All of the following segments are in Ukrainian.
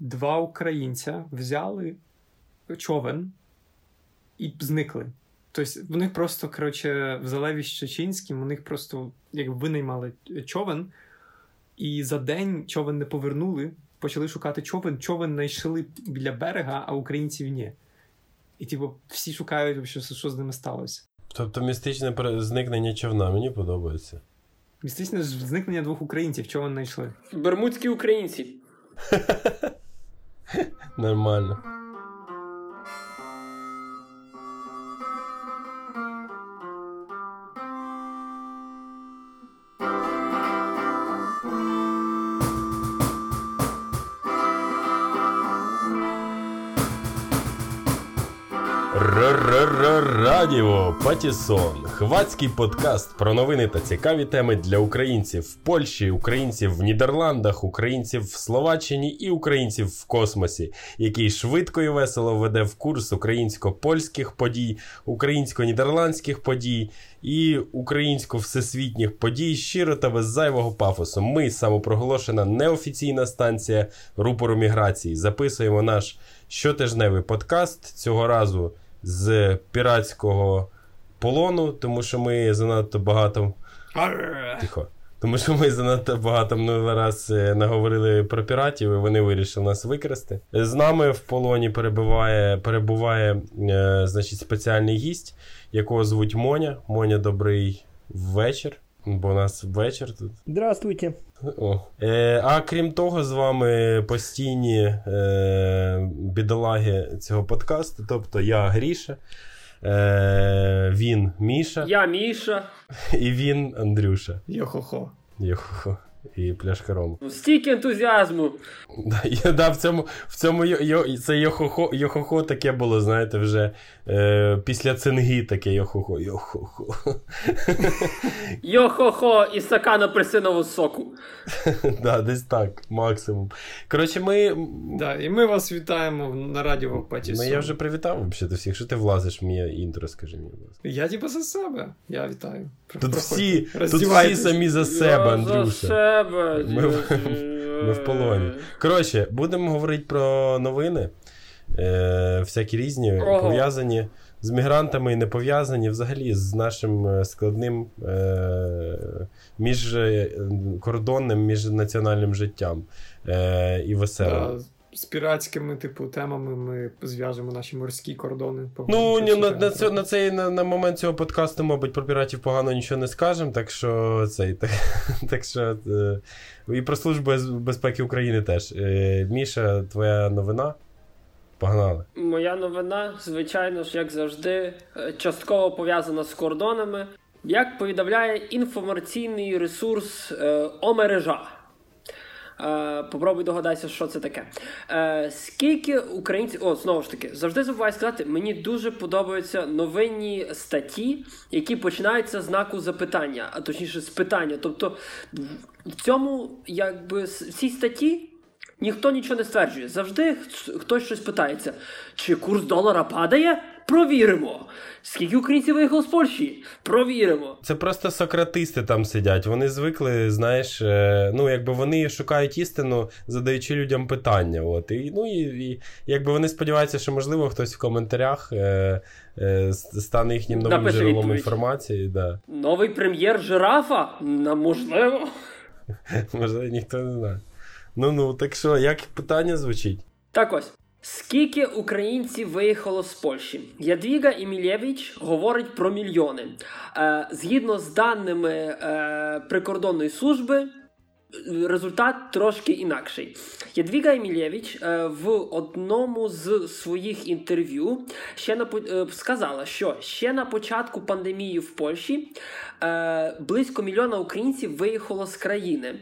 два українця взяли човен і зникли. Тобто, в них просто, коротше, в Залеві з Чечинським, у них просто як винаймали човен, і за день човен не повернули, почали шукати човен. Човен знайшли біля берега, а українців ні. І, типу, всі шукають, що, що з ними сталося. Тобто містичне зникнення човна мені подобається. Містичне зникнення двох українців, човен знайшли. Бермудські українці. Нормально. Радіо Патісон. Хвацький подкаст про новини та цікаві теми для українців в Польщі, українців в Нідерландах, українців в Словаччині і українців в космосі, який швидко і весело веде в курс українсько-польських подій, українсько-нідерландських подій і українсько-всесвітніх подій щиро та без зайвого пафосу. Ми самопроголошена неофіційна станція рупору міграції. Записуємо наш щотижневий подкаст цього разу з піратського полону, тому що ми занадто багато. Тихо. Тому що ми занадто багато минулий раз е, наговорили про піратів, і вони вирішили нас викрасти. З нами в полоні перебуває перебуває е, значить, спеціальний гість, якого звуть Моня. Моня, добрий вечір. Бо у нас вечір тут. Здравствуйте. О. Е, А крім того, з вами постійні е, бідолаги цього подкасту. Тобто я Гріша, е, він Міша. Я Міша. І він Андрюша. Йо-хо-хо. Йо-хо-хо і пляшка рому. Стільки ентузіазму. Я, да, В цьому в цьому йо, це йохохо, йохохо таке було, знаєте, вже е, після цинги таке йохохо. Йохохо. Йохохо і стакан апельсинового соку. да, Десь так, максимум. Коротше, ми. Да, І ми вас вітаємо на радіо. Ну я вже привітав взагалі всіх. Що ти влазиш в моє інтро, скажи мені, будь ласка. Я типу за себе. Я вітаю. Тут всі, тут всі самі за себе, Андрюша. За себе. Ми, ми в полоні. Коротше, будемо говорити про новини. Е, Всякі різні, Ого. пов'язані з мігрантами і не пов'язані взагалі з нашим е, складним е, міжкордонним, міжнаціональним життям е, і веселим. Да з піратськими, типу, темами ми зв'яжемо наші морські кордони. Ну, ні, на на, цю, на цей на, на момент цього подкасту, мабуть, про піратів погано нічого не скажемо, так що цей, так, так що е, і про Службу безпеки України теж. Е, Міша, твоя новина? Погнали. Моя новина, звичайно ж, як завжди, е, частково пов'язана з кордонами. Як повідомляє інформаційний ресурс е, Омережа. Е, попробуй догадайся, що це таке. Е, Скільки українців, о, знову ж таки, завжди забуваю сказати, мені дуже подобаються новинні статті, які починаються з знаку запитання, а точніше з питання. Тобто в цьому, якби в цій статті. Ніхто нічого не стверджує. Завжди хтось щось питається. Чи курс долара падає? Провіримо. Скільки українців виїхало з Польщі? Провіримо. Це просто сократисти там сидять. Вони звикли, знаєш, е, ну якби вони шукають істину, задаючи людям питання. От і ну і, і якби вони сподіваються, що можливо хтось в коментарях е, е, стане їхнім новим Напише джерелом відповідь. інформації. Да. Новий прем'єр жирафа? На можливо. Можливо, ніхто не знає. Ну ну так що, як питання звучить? Так ось. Скільки українців виїхало з Польщі? Ядвіга Імілєвич говорить про мільйони. Е, Згідно з даними е, прикордонної служби, результат трошки інакший. Ядвіга Емілєвич е, в одному з своїх інтерв'ю ще на е, сказала, що ще на початку пандемії в Польщі е, близько мільйона українців виїхало з країни.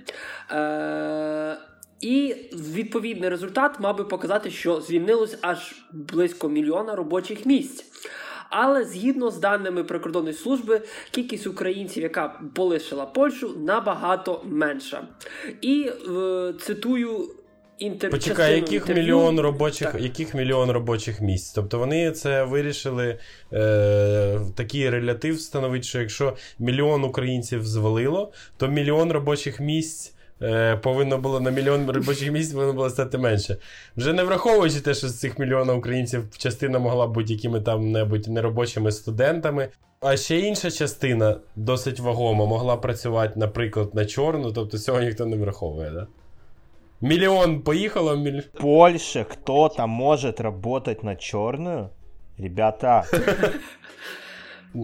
Е, і відповідний результат мав би показати, що звільнилось аж близько мільйона робочих місць. Але згідно з даними прикордонної служби, кількість українців, яка полишила Польщу, набагато менша. І е, цитую. Інтер... Почекай, яких інтерв'ю... мільйон робочих яких мільйон робочих місць? Тобто вони це вирішили е, такий релятив встановити, що якщо мільйон українців звалило, то мільйон робочих місць повинно було на мільйон робочих місць повинно було стати менше. Вже не враховуючи те, що з цих мільйона українців частина могла бути якими там небудь неробочими студентами. А ще інша частина, досить вагома, могла працювати, наприклад, на чорну, тобто цього ніхто не враховує, да? Миллион поехало. Миль... В Польше кто-то может работать на черную? Ребята.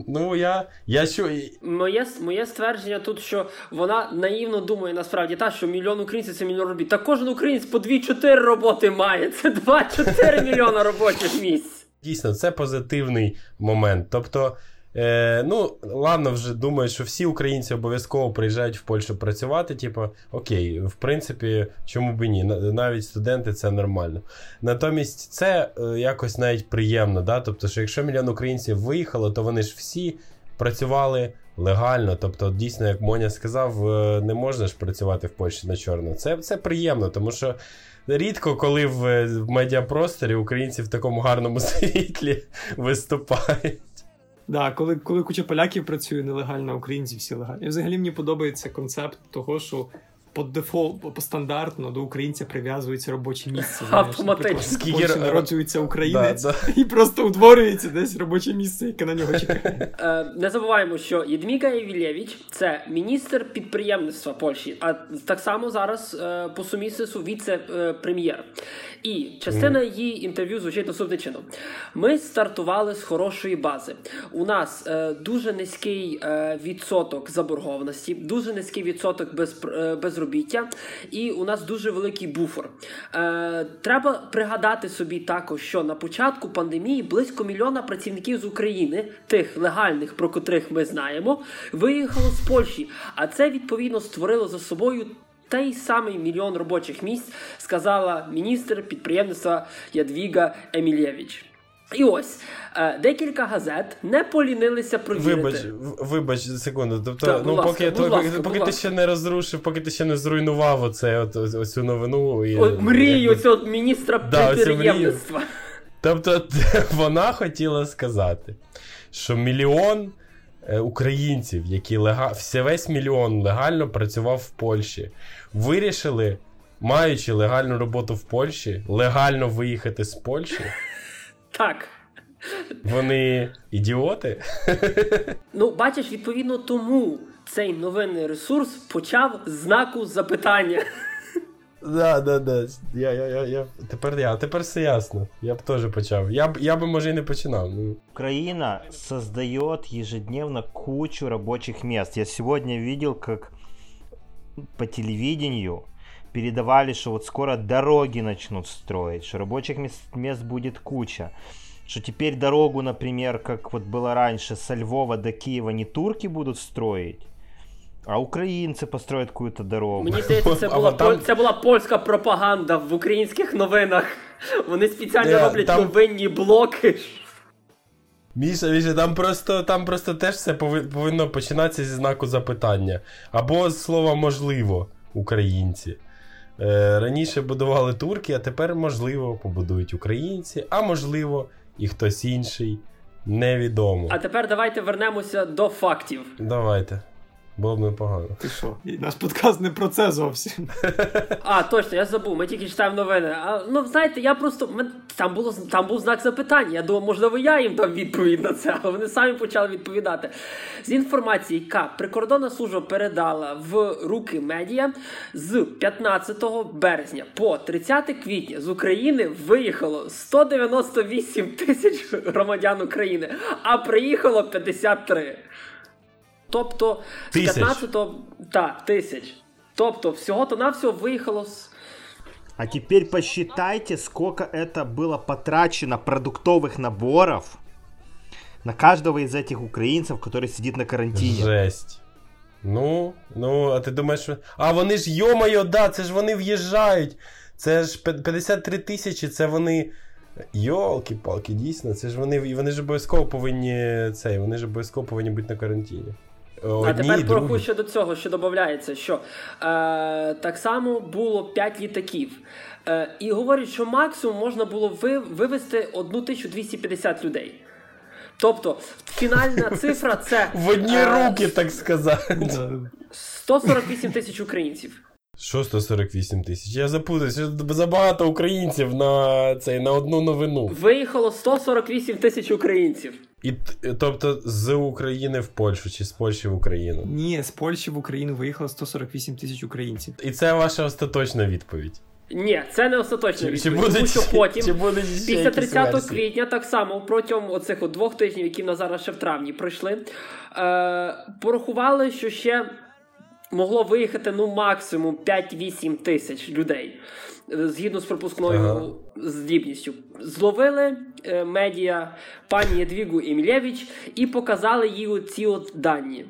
Ну, я я що... Моє моє ствердження тут, що вона наївно думає насправді та, що мільйон українців це мільйон робіт. Та кожен українець по 2-4 роботи має. Це 2-4 мільйона робочих місць. Дійсно, це позитивний момент. Тобто. Е, Ну, ладно, вже думаю, що всі українці обов'язково приїжджають в Польщу працювати. Типу, окей, в принципі, чому б ні? Навіть студенти це нормально. Натомість це е, якось навіть приємно. да? Тобто, що якщо мільйон українців виїхало, то вони ж всі працювали легально. Тобто, дійсно, як Моня сказав, е, не можна ж працювати в Польщі на чорно. Це, Це приємно, тому що. Рідко, коли в, в медіапросторі українці в такому гарному світлі виступають. Да, коли коли куча поляків працює нелегально, українці всі легальні. І взагалі мені подобається концепт того, що по дефолт, по стандартно до українця прив'язується робоче місце. Автоматично. Польщі народжується українець да, да. і просто утворюється десь робоче місце, яке на нього чекає. Е, не забуваємо, що Єдміка Євілєвич – це міністр підприємництва Польщі, а так само зараз е, по сумісництву віце-прем'єр. І частина її інтерв'ю звучить наступним чином. Ми стартували з хорошої бази. У нас е, дуже низький відсоток заборгованості, дуже низький відсоток без, без безробіття, і у нас дуже великий буфер. Е, Треба пригадати собі також, що на початку пандемії близько мільйона працівників з України, тих легальних, про котрих ми знаємо, виїхало з Польщі. А це відповідно створило за собою. Той самий мільйон робочих місць сказала міністр підприємництва Ядвіга Емілєвич. І ось е, декілька газет не полінилися провірити. Вибач, вибач секунду. Тобто, так, ну ласка, поки то, ласка, поки ти ще не розрушив, поки ти ще не зруйнував оце, от, оцю новину. І, О, мрію якби... цього міністра да, підприємництва. Тобто, вона хотіла сказати, що мільйон українців, які лега... Все весь мільйон легально працював в Польщі, вирішили, маючи легальну роботу в Польщі, легально виїхати з Польщі. Так. Вони ідіоти? Ну, бачиш, відповідно тому цей новинний ресурс почав з знаку запитання. Да, да, да. Я, я, я, я, Тепер я, тепер все ясно. Я б теж почав. Я б, я бы, може, і не починав. Ну. Украина создает ежедневно кучу рабочих мест. Я сегодня видел, как по телевидению передавали, что вот скоро дороги начнут строить, что рабочих мест, мест будет куча. Что теперь дорогу, например, как вот было раньше, со Львова до Киева не турки будут строить, а українці построять какую-то дорогу. Мені здається, це була там... це була польська пропаганда в українських новинах. Вони спеціально yeah, роблять там... новинні блоки. Міша, Міша, там просто там просто теж все повинно починатися зі знаку запитання. Або з слова можливо, українці. Е, раніше будували турки, а тепер, можливо, побудують українці, а можливо, і хтось інший. Невідомо. А тепер давайте вернемося до фактів. Давайте. Було б непогано. Ти що? Наш подкаст не про це зовсім. А, точно, я забув, ми тільки читаємо новини. А, Ну, знаєте, я просто. Там було, там був знак запитання. Я думав, можливо, я їм дам відповідь на це, але вони самі почали відповідати. З інформації, яка прикордонна служба передала в руки медіа з 15 березня по 30 квітня з України виїхало 198 тисяч громадян України, а приїхало 53. Тобто з 15-го так, тисяч. Тобто, всього-то навсього виїхало з. А теперь посчитайте, сколько это было потрачено продуктовых наборов на каждого из этих украинцев, который сидит на карантине. Жесть. Ну, ну, а ти думаєш, що... А вони ж, йо-моє, да, це ж вони в'їжджають. Це ж 53 тисячі, це вони. Йолки-палки, дійсно, це ж вони вони ж обов'язково повинні цей, вони ж обов'язково повинні бути на карантині. Одні, а тепер порахуй щодо цього, що додається, що е, так само було 5 літаків. Е, І говорять, що максимум можна було ви, вивезти 1250 людей. Тобто, фінальна цифра це в одні е, руки, так сказати. 148 тисяч українців. Що 148 тисяч? Я запутався, забагато українців на цей на одну новину. Виїхало 148 тисяч українців. І тобто з України в Польщу чи з Польщі в Україну? Ні, з Польщі в Україну виїхало 148 тисяч українців. І це ваша остаточна відповідь. Ні, це не остаточна Чи, відповідь. чи буде, тому що потім, чи буде після 30 квітня, так само протягом оцих от двох тижнів, які в нас зараз ще в травні пройшли, е, порахували, що ще могло виїхати ну максимум 5-8 тисяч людей. Згідно з пропускною Ага. здібністю, зловили е, медіа пані Єдвігу Імлєвич і показали їй ці от дані.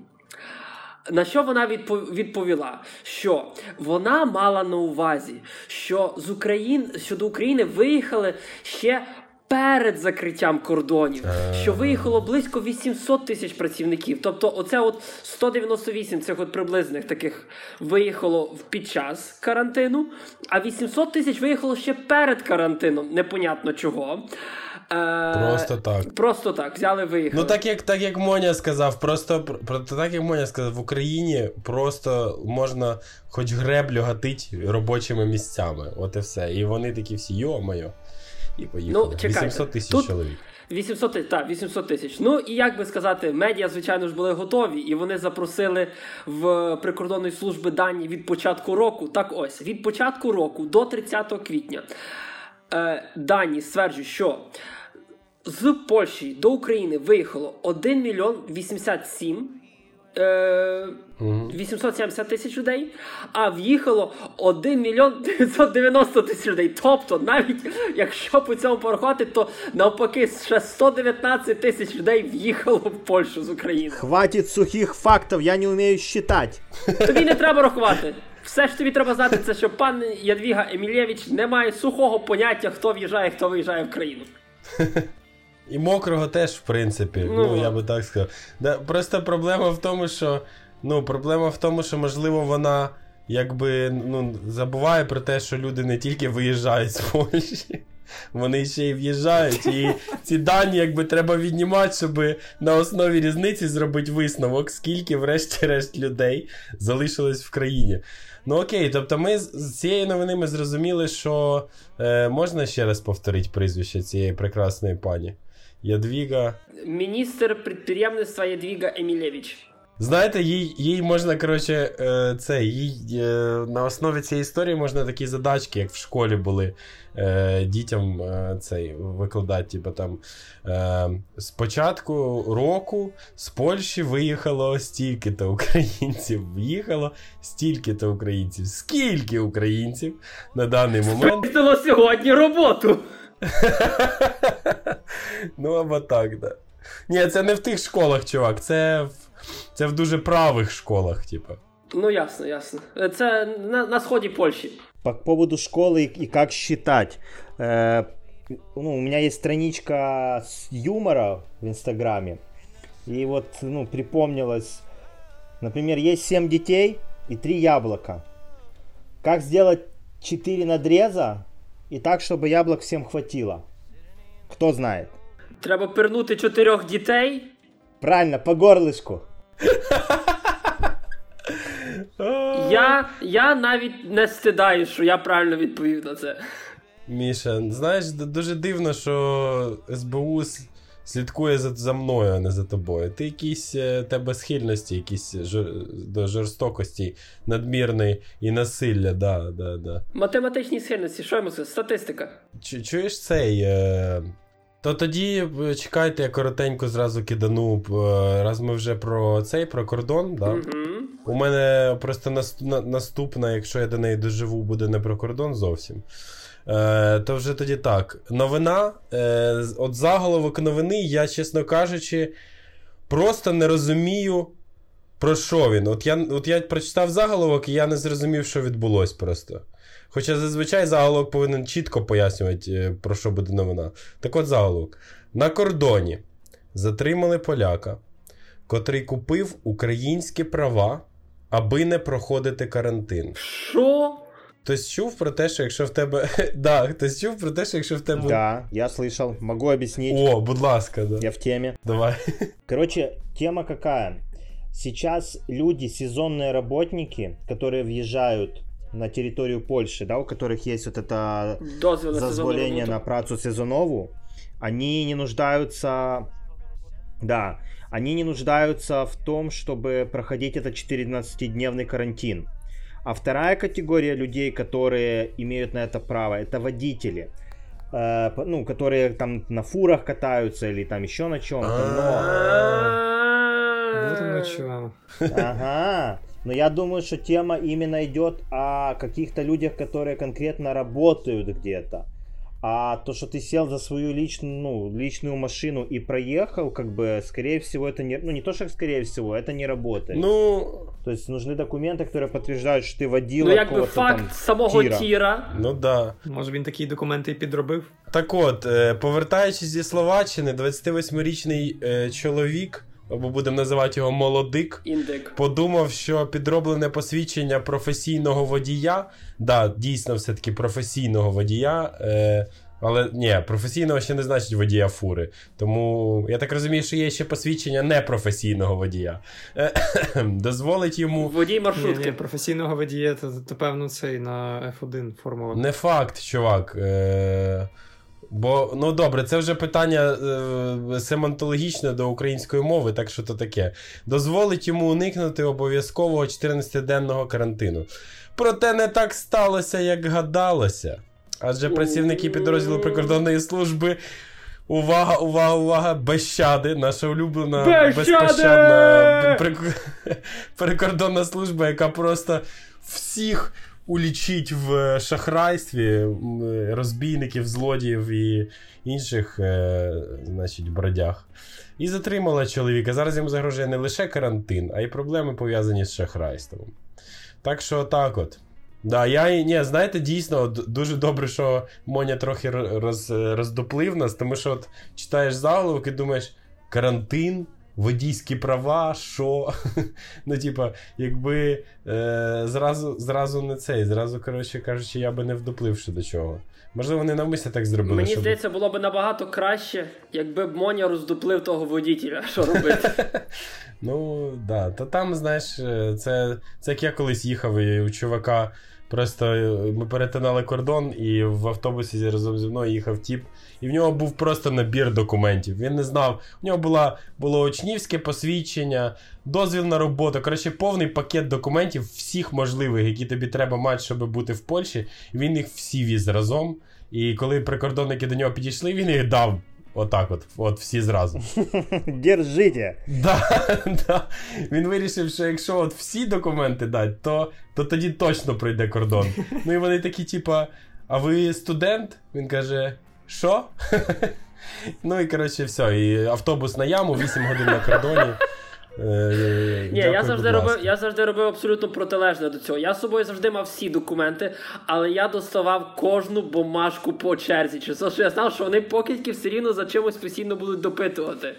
На що вона відпо- відповіла? Що вона мала на увазі, що з України що до України виїхали ще перед закриттям кордонів, що виїхало близько 800 тисяч працівників. Тобто, оце от 198 цих от приблизних таких виїхало під час карантину, а 800 тисяч виїхало ще перед карантином. Непонятно чого. Е, Просто так. Просто так, взяли виїхали. Ну, так як так як Моня сказав, просто про так як Моня сказав, в Україні просто можна хоч греблю гатить робочими місцями. От і все. І вони такі всі, йо-моє. І поїхали. Ну, чекайте, 800 тисяч тут- чоловік. 800 тисяч, так, 800 тисяч. Ну і як би сказати, медіа, звичайно ж, були готові, і вони запросили в прикордонної служби дані від початку року. Так ось, від початку року до 30 квітня е, дані стверджують, що з Польщі до України виїхало 1 мільйон 87 е, 870 тисяч людей, а в'їхало 1 мільйон 990 тисяч людей. Тобто, навіть якщо по цьому порахувати, то навпаки ще 119 тисяч людей в'їхало в Польщу з України. Хватит сухих фактов, я не умею считать. Тобі не треба рахувати. Все ж тобі треба знати, це що пан Ядвіга Емілєвич не має сухого поняття, хто в'їжджає, хто виїжджає в країну. І мокрого теж, в принципі. Ну, Ну. я би так сказав. Да, просто проблема в тому, що. Ну, проблема в тому, що, можливо, вона якби ну, забуває про те, що люди не тільки виїжджають з Польщі, вони ще й в'їжджають. І ці дані якби треба віднімати, щоб на основі різниці зробити висновок, скільки, врешті-решт, людей залишилось в країні. Ну окей, тобто ми з- цієї новини ми зрозуміли, що е, можна ще раз повторити прізвище цієї прекрасної пані. Ядвіга. Міністр підприємництва Ядвіга Емілєвич. Знаєте, їй, їй можна, коротше, е, це, їй е, на основі цієї історії можна такі задачки, як в школі були е, дітям цей, викладати, типу там з початку року з Польщі виїхало стільки-то українців. В'їхало стільки-то українців. Скільки українців на даний момент? Випустило сьогодні роботу. ну, або так, да. Ні, це не в тих школах, чувак, це в, це в дуже правих школах, типу. Ну ясно, ясно. Це на, на сході Польщі. По поводу школы и, и как считать. Э, ну, у меня есть страничка с юмора в Инстаграме. И вот, ну, припомнилось, например, есть 7 детей и 3 яблока. Как сделать 4 надреза и так, чтобы яблок всем хватило? Кто знает? Треба пирнути чотирьох дітей. Правильно, по горлышку. Я, я навіть не стидаю, що я правильно відповів на це. Міша, знаєш, дуже дивно, що СБУ слідкує за, за мною, а не за тобою. Ти якісь е, тебе схильності, якісь жор, до жорстокості, надмірної і насилля, да, да, да. Математичні схильності, що йому це? Статистика. Чу- Чуєш цей. Е... То тоді е, чекайте, я коротенько зразу кидану, е, раз ми вже про цей, про кордон, да? Угу. У мене просто наступна, якщо я до неї доживу, буде не про кордон зовсім. Е, то вже тоді так. Новина. Е, от заголовок новини, я, чесно кажучи, просто не розумію, про що він. От я, от я прочитав заголовок, і я не зрозумів, що відбулось просто. Хоча зазвичай заголовок повинен чітко пояснювати, е, про що буде новина. Так от заголовок. На кордоні затримали поляка, котрий купив українські права, аби не проходити карантин. Що? Хтось чув про те, що якщо в тебе. да, хтось чув про те, що якщо в тебе. Да, я слышал. Могу объяснить. О, будь ласка, да. Я в теме. Давай. Короче, тема какая? Сейчас люди, сезонные работники, которые въезжают на территорию Польши, да, у которых есть вот это Дозвіл на зазволение працу сезонову, они не нуждаются, да, они не нуждаются в том, чтобы проходить этот 14-дневный карантин. А вторая категория людей, которые имеют на это право, это водители. Э, ну, которые там на фурах катаются или там еще на чем-то. Вот оно А-а-а. чого. Но, ага. Но я думаю, что тема именно идет о каких-то людях, которые конкретно работают где-то. А то, что ты сел за свою личную, ну, личную машину и проехал, как бы, скорее всего, это не... Ну, не то, что скорее всего, это не работает. Ну, То есть нужны документы, которые подтверждают, что ты водила Ну, якби какого-то факт там самого тіра. тіра. ну да. Може він такі документи і підробив? Так от, е, повертаючись зі Словаччини, 28-річний е, чоловік, або будемо називати його молодик, Індик. подумав, що підроблене посвідчення професійного водія, да, дійсно, все-таки професійного водія. Е, але ні, професійного ще не значить водія фури. Тому я так розумію, що є ще посвідчення непрофесійного водія. Е, дозволить йому. Водій маршрутки. ні, професійного водія, то, то певно цей на F1 формула. Не факт, чувак. Е, бо, ну добре, це вже питання е, семантологічне до української мови, так що то таке. Дозволить йому уникнути обов'язкового 14-денного карантину. Проте не так сталося, як гадалося. Адже працівники підрозділу прикордонної служби. Увага, увага, увага! Безщади, наша улюблена Безщади! безпощадна прик- прикордонна служба, яка просто всіх улічить в шахрайстві розбійників, злодіїв і інших, е, значить, бродяг. І затримала чоловіка. Зараз йому загрожує не лише карантин, а й проблеми пов'язані з шахрайством. Так що так от. Да, я ні, знаєте, дійсно дуже добре, що Моня трохи ро- роз, роздоплив нас, тому що от читаєш заголовок і думаєш, карантин, водійські права, що? ну, типа, якби е, зразу, зразу не цей, зразу, коротше кажучи, я би не вдоплив ще до чого. Можливо, вони навмисно так зробили, Мені щоб... здається, було б набагато краще, якби б Моня роздуплив того водітеля. Що робити? Ну, да. Та там, знаєш, е, це, це як я колись їхав і у чувака. Просто е, ми перетинали кордон, і в автобусі разом зі мною їхав тіп, і в нього був просто набір документів. Він не знав. У нього була, було учнівське посвідчення, дозвіл на роботу. Коротше, повний пакет документів, всіх можливих, які тобі треба мати, щоб бути в Польщі. Він їх всі віз разом. І коли прикордонники до нього підійшли, він їх дав. Отак, от, от всі зразу. Держите. Да, да. Він вирішив, що якщо от всі документи дать, то, то тоді точно пройде кордон. Ну і вони такі, типа, а ви студент? Він каже, що? Ну і коротше, все. І автобус на яму, 8 годин на кордоні. Е, Ні, дякую, я завжди робив, я завжди робив абсолютно протилежне до цього. Я з собою завжди мав всі документи, але я доставав кожну бумажку по черзі. Через що я знав, що вони покидьки все рівно за чимось постійно будуть допитувати.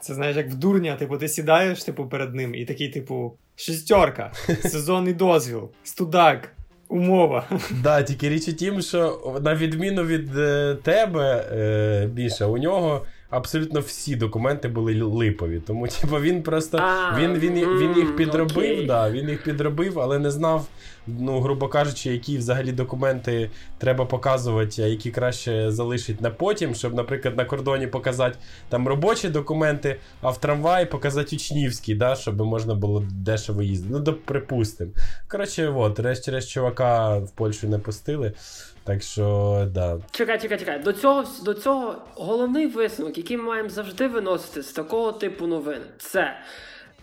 Це знаєш, як в дурня, типу, ти сідаєш, типу, перед ним, і такий, типу, шестерка, сезонний дозвіл, студак, умова. Да, тільки річ у тім, що на відміну від е, тебе, е, Біша, у нього абсолютно всі документи були липові. Тому, типу, він просто він, він, він їх підробив, да, він їх підробив, але не знав, ну, грубо кажучи, які взагалі документи треба показувати, а які краще залишить на потім, щоб, наприклад, на кордоні показати там робочі документи, а в трамваї показати учнівські, да, щоб можна було дешево їздити. Ну, припустимо. Коротше, от, решті-решт чувака в Польщу не пустили. Так що, да. Чекай, чекай, чекай. До цього, до цього головний висновок, який ми маємо завжди виносити з такого типу новин, це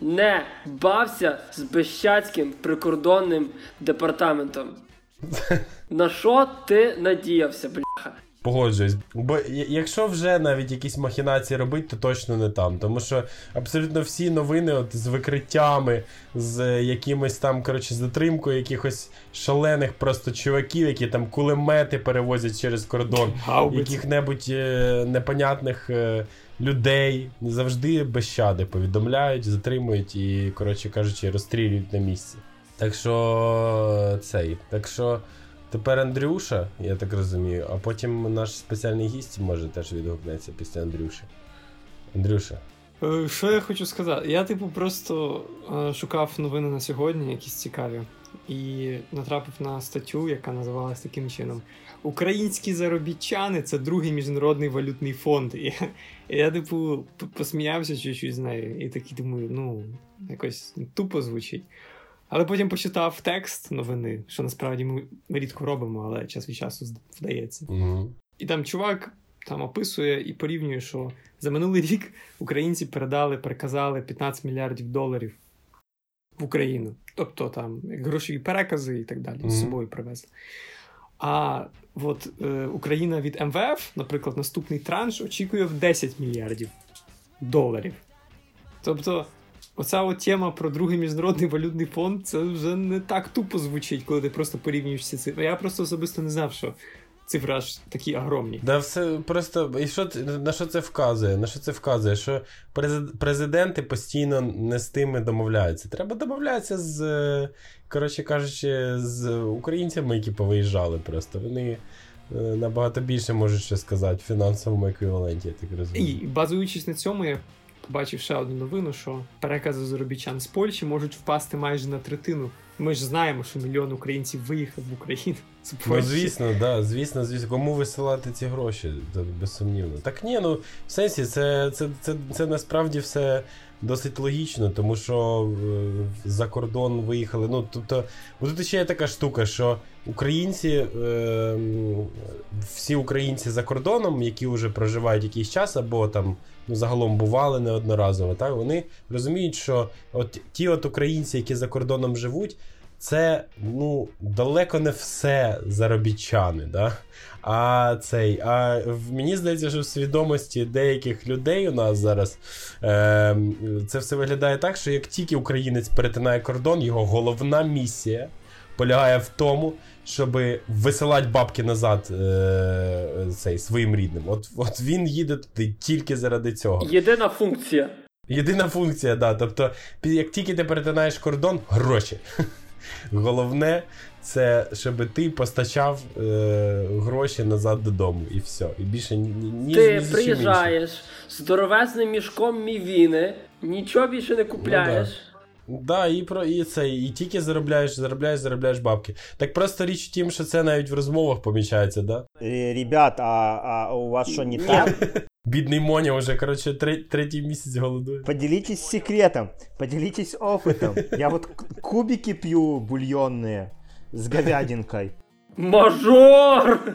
не бався з Бещацьким прикордонним департаментом. На що ти надіявся, бляха? Погоджуюсь. Бо якщо вже навіть якісь махінації робити, то точно не там. Тому що абсолютно всі новини от, з викриттями, з якимось там, коротше, затримкою якихось шалених просто чуваків, які там кулемети перевозять через кордон, яких-небудь е, непонятних е, людей завжди без щади повідомляють, затримують і, коротше кажучи, розстрілюють на місці. Так що цей. Так що. Тепер Андрюша, я так розумію, а потім наш спеціальний гість може теж відгукнеться після Андрюші. Андрюша. Е, Що я хочу сказати? Я, типу, просто е, шукав новини на сьогодні, якісь цікаві. і натрапив на статтю, яка називалась таким чином: Українські заробітчани це другий міжнародний валютний фонд. І, я, типу, посміявся чуть-чуть з нею, і такий думаю, ну, якось тупо звучить. Але потім почитав текст новини, що насправді ми рідко робимо, але час від часу вдається. Угу. І там чувак там описує і порівнює, що за минулий рік українці передали, переказали 15 мільярдів доларів в Україну. Тобто там грошові перекази і так далі mm-hmm. з собою привезли. А от е, Україна від МВФ, наприклад, наступний транш очікує в 10 мільярдів доларів. Тобто, оця от тема про другий міжнародний валютний фонд це вже не так тупо звучить, коли ти просто порівнюєш ці цифри. Я просто особисто не знав, що цифри аж такі огромні. Да, все просто і що на що це вказує? На що це вказує? Що президенти постійно не з тими домовляються. Треба домовлятися з, коротше кажучи, з українцями, які повиїжджали. Просто вони. Е, набагато більше можуть ще сказати в фінансовому еквіваленті, я так розумію. І базуючись на цьому, я побачив ще одну новину, що перекази заробітчан з Польщі можуть впасти майже на третину ми ж знаємо, що мільйон українців виїхав в Україну. з Ну, звісно, да, звісно, звісно. Кому висилати ці гроші? Безсумнівно. Так ні, ну в сенсі, це, це, це, це насправді все. Досить логічно, тому що е, за кордон виїхали. Ну, тобто, тут ще є така штука, що українці, е, всі українці за кордоном, які вже проживають якийсь час, або там ну, загалом бували неодноразово, так, вони розуміють, що от ті от українці, які за кордоном живуть, це ну, далеко не все заробітчани. Да? А цей, а мені здається, що в свідомості деяких людей у нас зараз е, це все виглядає так, що як тільки українець перетинає кордон, його головна місія полягає в тому, щоб висилати бабки назад е, цей, своїм рідним. От от він їде туди тільки заради цього. Єдина функція. Єдина функція, да. Тобто, як тільки ти перетинаєш кордон, гроші. Головне, це щоб ти постачав е, гроші назад додому, і все. І більше ні, ні Ти ні приїжджаєш з здоровезним мішком мівіни, нічого більше не купляєш. Ну, да. Да, і про і це, і тільки заробляєш, заробляєш, заробляєш бабки. Так просто річ в тім, що це навіть в розмовах помічається, да? Е, ребят, а а у вас що не так? Бідний Моня вже, коротше, третій місяць голодує. Поделитесь секретом, поделитесь опытом. Я вот кубики п'ю бульйонні з говядинкой. Мажор!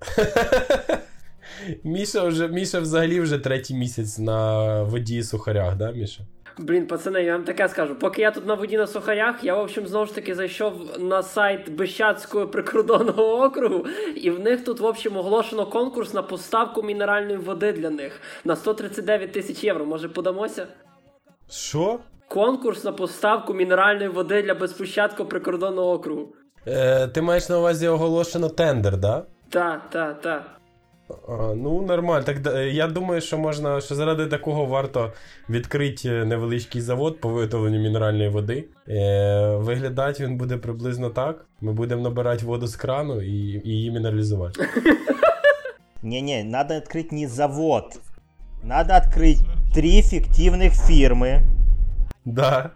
Міша вже Міша взагалі вже третій місяць на воді і сухарях, да, Міша? Блін, пацани, я вам таке скажу. Поки я тут на воді на сухарях, я, в общем, знову ж таки зайшов на сайт Бещацького прикордонного округу, і в них тут, в общем, оголошено конкурс на поставку мінеральної води для них на 139 тисяч євро. Може, подамося? Що? Конкурс на поставку мінеральної води для Безпощадського прикордонного округу. Е, Ти маєш на увазі оголошено тендер, да? Так, так, так. Ну, нормально. Так я думаю, що можна, що заради такого варто відкрити невеличкий завод по виготовленню мінеральної води. Е, Виглядати він буде приблизно так. Ми будемо набирати воду з крану і, і її мінералізувати. Не-не, надо открыть не завод. Надо открыть три фиктивных фирмы. Да.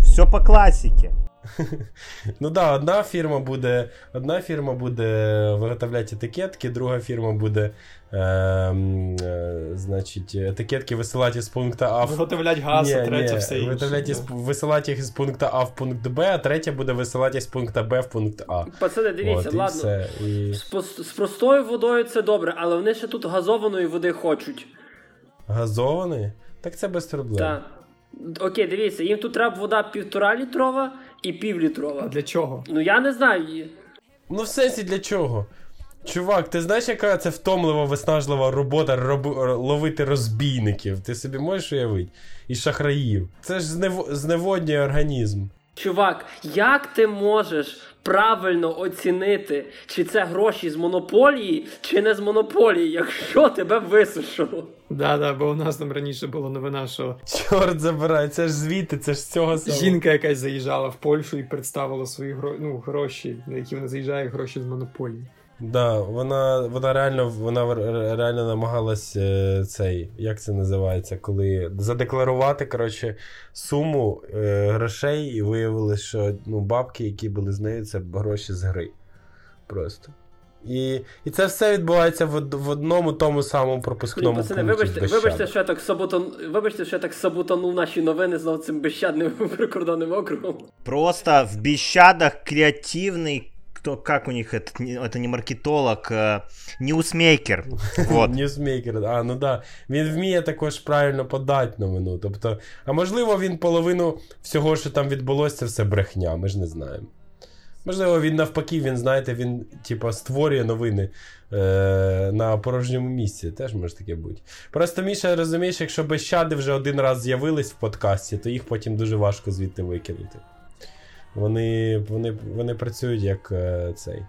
Все по классике. Ну да, одна фірма буде одна фірма буде виготовляти етикетки, друга фірма буде е, е, значить, етикетки висилати з пункту А в... Виготовляти газ, а третя ні, все виготовляти інше. Висилати їх з пункту А в пункт Б, а третя буде висилати з пункту Б в пункт А. Пацани, дивіться, От, ладно. І... З, з простою водою це добре, але вони ще тут газованої води хочуть. Газованої? Так це без проблем. Так. Окей, дивіться, їм тут треба вода півтора літрова і півлітрова. Для чого? Ну я не знаю її. Ну, в сенсі для чого? Чувак, ти знаєш, яка це втомлива, виснажлива робота роб... ловити розбійників? Ти собі можеш уявити? І шахраїв. Це ж знев... зневоднює організм. Чувак, як ти можеш правильно оцінити, чи це гроші з монополії, чи не з монополії, якщо тебе висушило? Да, да, бо у нас там раніше була новина, що чорт забирай, це ж звідти, це ж з цього самого. Жінка якась заїжджала в Польщу і представила свої гро... ну, гроші, на які вона заїжджає гроші з монополії. Да, вона вона реально вона реально намагалась е, цей, як це називається, коли задекларувати коротше, суму е, грошей, і виявилось, що ну, бабки, які були з нею, це гроші з гри. Просто. І і це все відбувається в в одному тому самому пропускному пацани, Вибачте, вибачте, що я так саботан... вибачте, що я так саботанув наші новини з цим безщадним прикордонним округом. Просто в Біщадах креативний кто, как у них это, это не маркетолог, а ньюсмейкер. Вот. Ньюсмейкер, а, ну да. Він вміє також правильно подати новину. Тобто, а можливо, він половину всього, що там відбулося, це все брехня, ми ж не знаємо. Можливо, він навпаки, він, знаєте, він, типа, створює новини е- на порожньому місці. Теж може таке бути. Просто Міша, розумієш, якщо Біщади вже один раз з'явились в подкасті, то їх потім дуже важко звідти викинути. Вони вони, вони працюють як е, цей,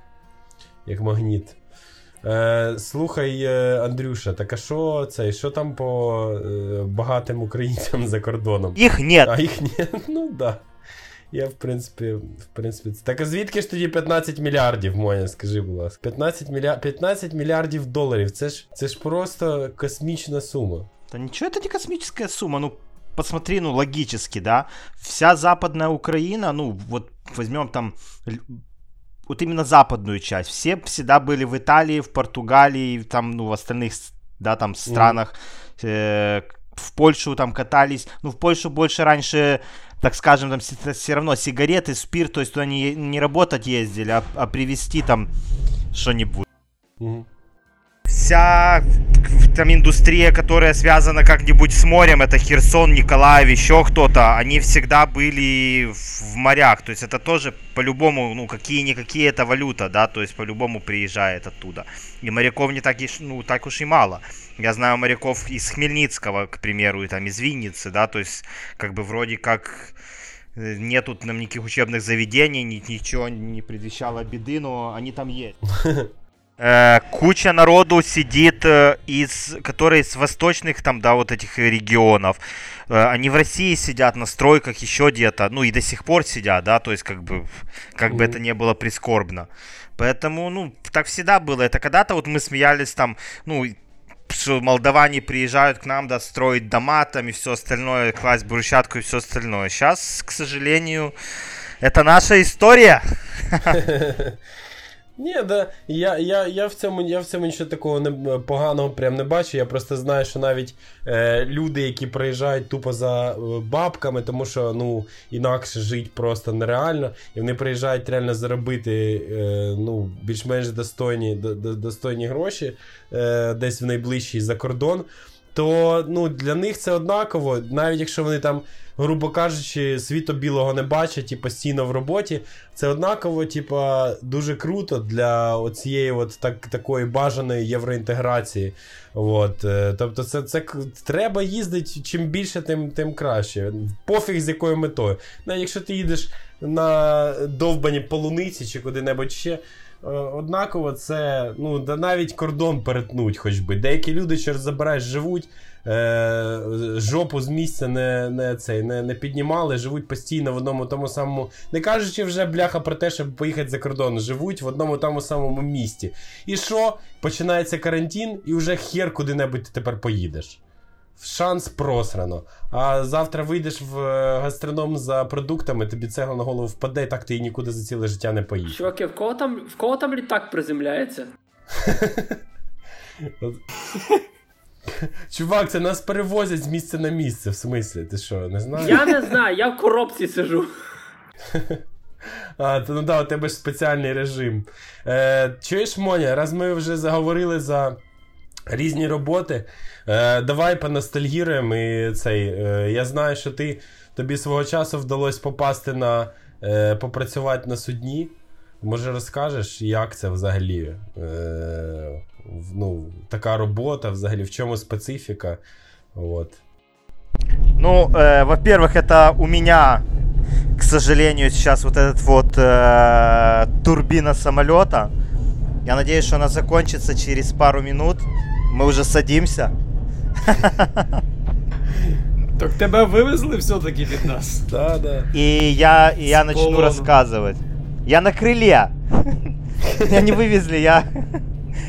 як магніт. Е, Слухай, е, Андрюша, так а що цей, що там по е, багатим українцям за кордоном? Їх нет. А їх нет, ну так. Да. Я, в принципі, в принципі, так а звідки ж тоді 15 мільярдів, Моня, скажи, будь ласка. 15 мільярдів 15 мільярдів доларів. Це ж це ж просто космічна сума. Та нічого, це не космічна сума. Ну, посмотри, ну, логически, да. Вся западная Украина, ну, вот возьмем там вот именно западную часть. Все всегда были в Италии, в Португалии, там, ну, в остальных, да, там, странах. Э, в Польшу там катались. Ну, в Польшу больше раньше так скажем, там все равно сигареты, спирт, то есть туда не, не работать ездили, а, а привезти там что-нибудь. Угу. Вся там индустрия, которая связана как-нибудь с морем, это Херсон, Николаев, еще кто-то, они всегда были в морях. То есть это тоже по-любому, ну, какие-никакие это валюта, да, то есть по-любому приезжает оттуда. И моряков не так, ну, так уж и мало. Я знаю моряков из Хмельницкого, к примеру, и там из Винницы, да, то есть как бы вроде как э, нету там никаких учебных заведений, ничего не предвещало беды, но они там есть. Э, куча народу сидит э, из, которые из восточных там, да, вот этих регионов. Они в России сидят на стройках еще где-то, ну и до сих пор сидят, да, то есть как бы, как бы это не было прискорбно. Поэтому, ну, так всегда было. Это когда-то вот мы смеялись там, ну, что молдаване приезжают к нам, да, строить дома там и все остальное, класть брусчатку и все остальное. Сейчас, к сожалению, это наша история. Ні, да, я я, я, в цьому я в цьому нічого такого не, поганого прям не бачу. Я просто знаю, що навіть е, люди, які приїжджають тупо за е, бабками, тому що ну, інакше жити просто нереально, і вони приїжджають реально заробити е, ну, більш-менш достойні до, до, достойні гроші е, десь в найближчий за кордон, то ну, для них це однаково, навіть якщо вони там грубо кажучи, світу білого не бачать і постійно в роботі. Це однаково, типа, дуже круто для цієї так, такої бажаної євроінтеграції. От, е, Тобто, це це треба їздити чим більше, тим тим краще. Пофіг з якою метою. Навіть якщо ти їдеш на довбані полуниці чи куди-небудь ще. Е, однаково, це ну, навіть кордон перетнуть, хоч би. Деякі люди, що забираєш, живуть е, жопу з місця не не, цей, не, не піднімали, живуть постійно в одному тому самому. Не кажучи вже бляха про те, щоб поїхати за кордон, живуть в одному тому самому місті. І що? Починається карантин, і вже хер куди-небудь ти тепер поїдеш. Шанс просрано. А завтра вийдеш в е, гастроном за продуктами, тобі цегла на голову впаде, і так ти і нікуди за ціле життя не поїдеш. Чуваки, в кого там в кого там літак приземляється? Чувак, це нас перевозять з місця на місце, в смислі, ти що, не знаєш? Я не знаю, я в коробці сижу. А, то ну да, у тебе ж спеціальний режим. Е, Чуєш, Моня, раз ми вже заговорили за різні роботи, е, давай поностальгіруємо і цей. Е, я знаю, що ти тобі свого часу вдалося попасти на е, попрацювати на судні. Може, розкажеш, як це взагалі? Е, ну, така робота, взагалі, в чому специфіка. Вот. Ну, э, во-первых, это у меня, к сожалению, сейчас вот этот вот э, турбина самолета. Я надеюсь, что она закончится через пару минут. Мы уже садимся. Так тебе вывезли все-таки від нас. Да, да. И я, и я начну рассказывать. Я на крыле. Меня не вывезли, я...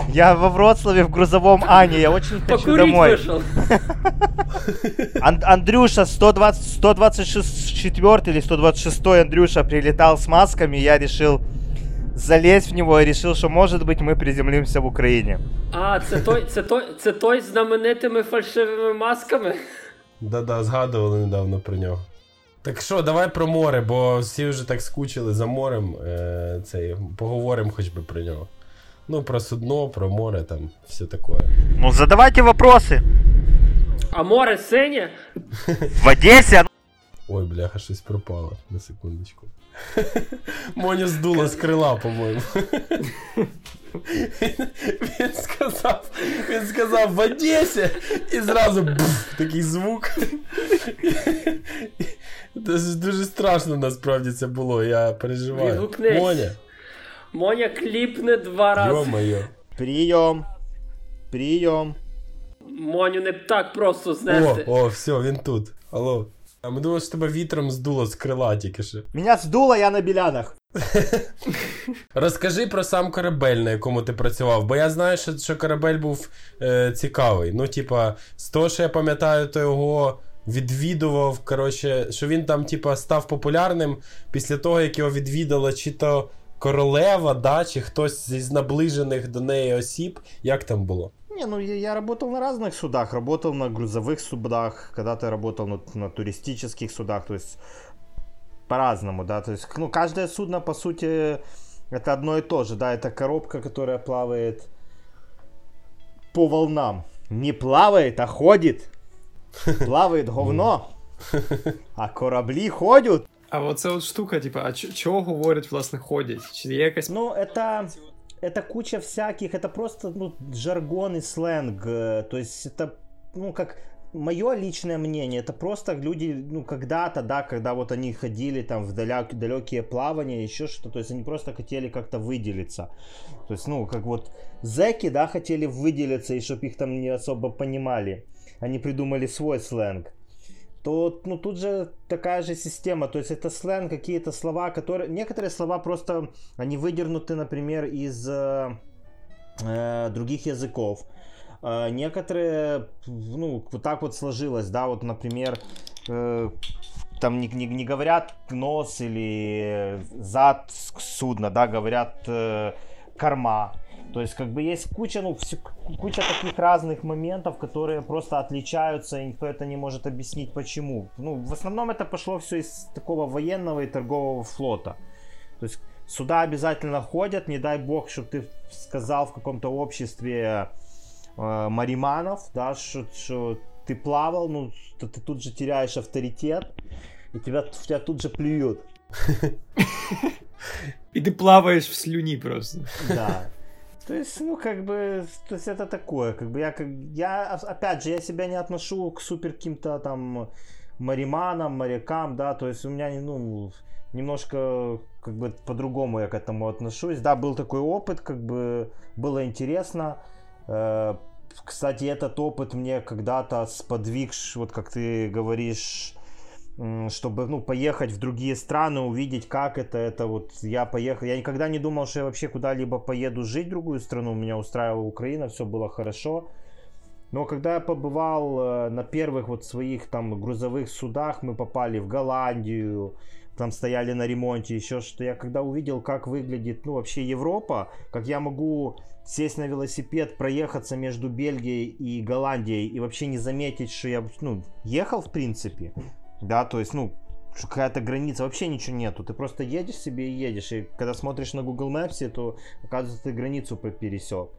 Я во Вроцлаве в грузовом Ане, я очень хочу Покурить домой. вышел. Ан- Андрюша 120, 124 или 126 Андрюша прилетал с масками, я решил залезть в него и решил, что может быть мы приземлимся в Украине. А, це той, це той, це той з знаменитими фальшивими масками. Да-да, згадували недавно про нього. Так що, давай про море, бо всі вже так скучили за морем. Е, цей, поговоримо хоч би про нього. Ну, про судно, про море, там, все таке. Ну задавайте вопросы. А море синє? В Одессе Ой, бляха, щось пропало. На секундочку. Моня здуло з крила, по-моєму. Він сказав, він сказав в Одесі і зразу буф, такий звук. Це ж дуже страшно насправді це було, я переживаю. Відгукнись. Моня, Моня кліпне два рази. йо-моє. Прием. Прием. Моню не так просто О, знести. о, все, він тут. Алло. А ми думали, що тебе вітром здуло з крила тільки що. Меня сдуло, я на белянах. Розкажи про сам корабель, на якому ти працював, бо я знаю, що, що корабель був е, цікавий. Ну, типа, з того, що я пам'ятаю, то його відвідував. Коротше, що він там, типа, став популярним після того, як його відвідала чи то королева, да, чи хтось із наближених до неї осіб. Як там було? Не, ну я, я работал на разных судах. Работал на грузовых судах, когда-то я работал на, на туристических судах, то есть по-разному, да. То есть, ну, каждое судно, по сути, это одно и то же, да. Это коробка, которая плавает по волнам. Не плавает, а ходит. Плавает говно. А корабли ходят. А оце от штука, типу, а чого говорять, власне, ходять? Чи є якась Ну, это, это куча всяких, это просто ну, жаргон и сленг. э, То есть это, ну, как мое личное мнение, это просто люди, ну, когда-то, да, когда вот они ходили там в далек, далекие плавания, еще что-то, то есть они просто хотели как-то выделиться. То есть, ну, как вот зэки, да, хотели выделиться, и чтобы их там не особо понимали. Они придумали свой сленг то ну, тут же такая же система. То есть это сленг, какие-то слова, которые... Некоторые слова просто, они выдернуты, например, из э, э, других языков. Э, некоторые, ну, вот так вот сложилось, да, вот, например, э, там не, не, не говорят нос или зад судна, да, говорят э, корма. То есть, как бы есть куча, ну, всё- куча таких разных моментов, которые просто отличаются, и никто это не может объяснить почему. Ну, в основном это пошло все из такого военного и торгового флота. То есть сюда обязательно ходят, не дай бог, чтобы ты сказал в каком-то обществе э, мариманов, да, что, что ты плавал, ну, то ты тут же теряешь авторитет, и тебя, в тебя тут же плюют. І ти плаваєш в слюні просто. Да. То есть, ну, как бы, то есть это такое, как бы я, как, я, опять же, я себя не отношу к супер каким-то там мариманам, морякам, да, то есть у меня, ну, немножко, как бы, по-другому я к этому отношусь. Да, был такой опыт, как бы, было интересно. Э, Кстати, этот опыт мне когда-то сподвиг, вот как ты говоришь, чтобы, ну, поехать в другие страны, увидеть, как это, это вот, я поехал, я никогда не думал, что я вообще куда-либо поеду жить в другую страну, меня устраивала Украина, все было хорошо, но когда я побывал э, на первых вот своих там грузовых судах, мы попали в Голландию, там стояли на ремонте, еще что я когда увидел, как выглядит, ну, вообще Европа, как я могу сесть на велосипед, проехаться между Бельгией и Голландией и вообще не заметить, что я, ну, ехал в принципе, да, то есть, ну, какая-то граница, вообще ничего нету, ты просто едешь себе и едешь, и когда смотришь на Google Maps, то, оказывается, ты границу пе- пересек.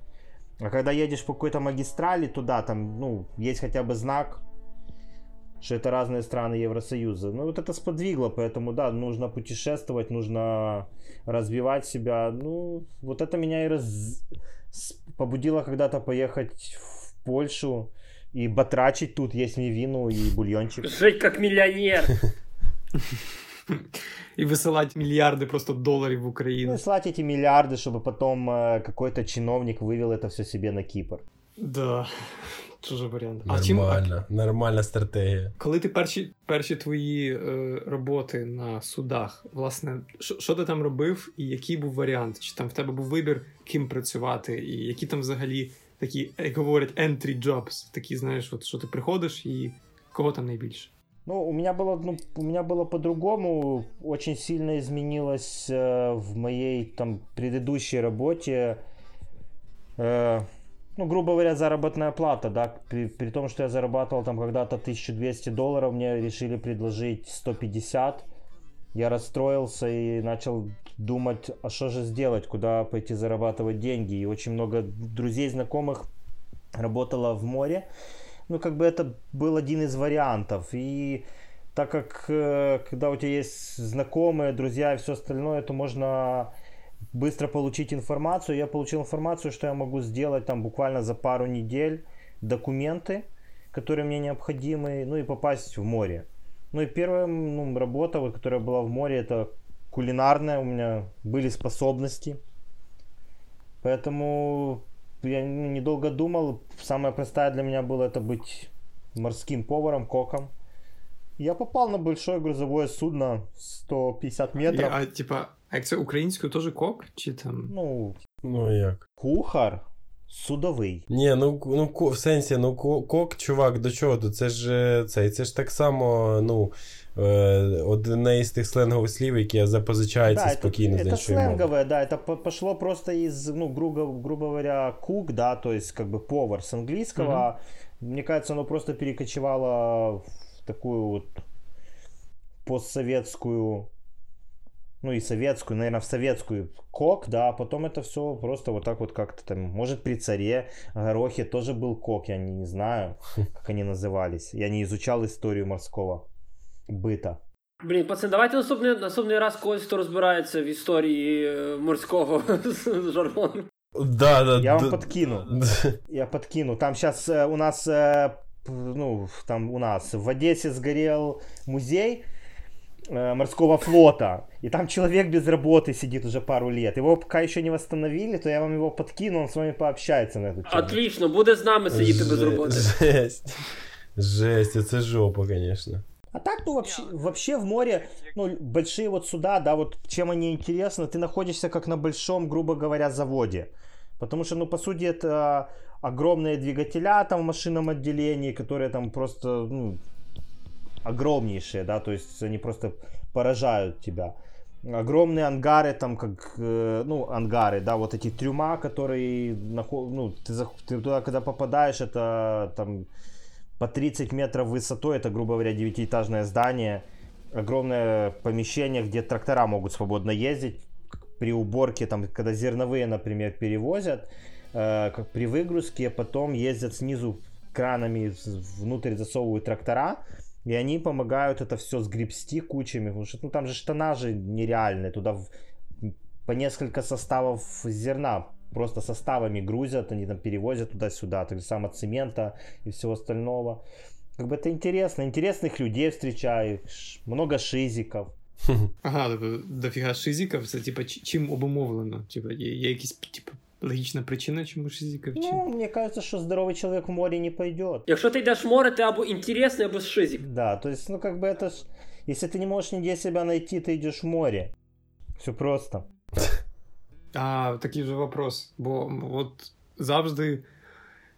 А когда едешь по какой-то магистрали туда, там, ну, есть хотя бы знак, что это разные страны Евросоюза. Ну, вот это сподвигло, поэтому, да, нужно путешествовать, нужно развивать себя. Ну, вот это меня и раз... побудило когда-то поехать в Польшу и батрачить тут, есть мне вину и бульончик. Жить як мільйонер. І висилати мільярди просто доларів в Ну, Україну. и слать эти миллиарды, чтобы потом э, какой-то чиновник вывел это все себе на Кипр. Да. Дуже варіант. А чим нормальна, нормальна стратегія. Коли ти перші перші твої е, роботи на судах, власне, що ти там робив, і який був варіант? Чи там в тебе був вибір, ким працювати, і які там взагалі такі, як говорять, entry jobs, такі, знаєш, от що ти приходиш і кого там найбільше? Ну, у меня было, ну, у меня было по-другому. Очень сильно изменилось э, в моей там предыдущей работе. Э, ну, грубо говоря, заработная плата, да, при, при том, что я зарабатывал там когда-то 1200 долларов, мне решили предложить 150. Я расстроился и начал думать, а что же сделать, куда пойти зарабатывать деньги. И очень много друзей, знакомых работало в море. Ну, как бы это был один из вариантов. И так как э, когда у тебя есть знакомые, друзья и все остальное, то можно быстро получить информацию. Я получил информацию, что я могу сделать там буквально за пару недель документы, которые мне необходимы, ну и попасть в море. Ну и первая ну, работа, которая была в море, это кулинарная, у меня были способности. Поэтому я недолго думал. Самая простая для меня была это быть морским поваром, коком. Я попал на большое грузовое судно 150 метров. А типа А як це українською теж кок? Чи там. Ну, ну як? Кухар судовий. Ні, ну ну в сенсі, ну кок, чувак, до чого тут? Це ж це, це ж так само, ну. Э, одне из тих сленговых слів, які запозичається да, спокійно это, это сленговое, да, это пошло просто из, ну, грубо, грубо говоря, кук, да, то есть как бы повар с английского. Mm-hmm. Мне кажется, оно просто перекочевало в такую вот постсоветскую ну и советскую, наверное, в советскую кок, да, а потом это все просто вот так вот как-то там, может при царе Горохе тоже был кок, я не, не знаю, как они назывались. Я не изучал историю морского быта. Блін, пацан, давайте наступний наступний раз когось, хто розбирається в історії е, морського жаргону. Да, да, Я вам подкину. Я подкину. Там сейчас э, у нас, э, ну, там у нас в Одессе сгорел музей, Э, морского флота. И там человек без работы сидит уже пару лет. Его пока еще не восстановили, то я вам его подкину, он с вами пообщается на эту тему. Отлично, буде з нами сидіти без роботи. Жесть. Жесть, это жопа, конечно. А так, ну, вообще, вообще в море, ну, большие вот суда, да, вот чем они интересны, ты находишься как на большом, грубо говоря, заводе. Потому что, ну, по сути, это огромные двигателя там в машинном отделении, которые там просто, ну, огромнейшие, да, то есть они просто поражают тебя. Огромные ангары, там как, э, ну, ангары, да, вот эти трюма, которые, ну, ты, ты туда, когда попадаешь, это там по 30 метров высотой, это, грубо говоря, девятиэтажное здание, огромное помещение, где трактора могут свободно ездить, при уборке, там, когда зерновые, например, перевозят, э, как при выгрузке, потом ездят снизу кранами внутрь засовывают трактора, и они помогают это все сгребсти кучами, потому что ну, там же штанажи нереальные, туда в, по несколько составов зерна просто составами грузят, они там перевозят туда-сюда, так же само цемента и всего остального. Как бы это интересно, интересных людей встречаешь, много шизиков. Ага, дофіга шизиків, це типа чим обумовлено? Типа, є, є якісь типа Логічна причина, чому шизиків? Ну, мені кажется, що здоровий чоловік в морі не пойдет. Якщо ти йдеш в море, ти або інтересний, або шизик. Да, то есть, ну как бы это ж... Если ты не можешь нигде себя найти, ты идешь в море. Все просто. А, такий же вопрос. Бо от завжди,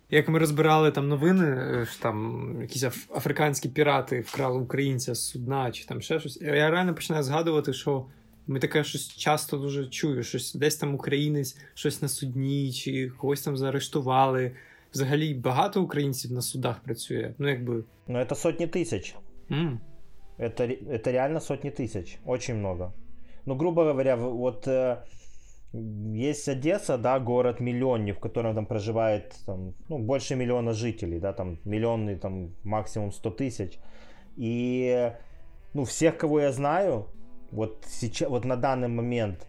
як ми розбирали там новини, що там якісь африканські пірати вкрали українця з судна чи там ще щось, я реально починаю згадувати, що ми таке щось часто дуже чую, щось десь там українець, щось на судні, чи когось там заарештували. Взагалі багато українців на судах працює. Ну, якби. Ну, это сотни тысяч. Mm. Это, это реально сотни тысяч. Очень много. Ну, грубо говоря, вот э, есть Одесса, да, город-миллионник, в котором там проживает там, ну, больше миллиона жителей, да, там миллионный, там максимум 100 тысяч. И, ну, всех, кого я знаю, вот сейчас, вот на данный момент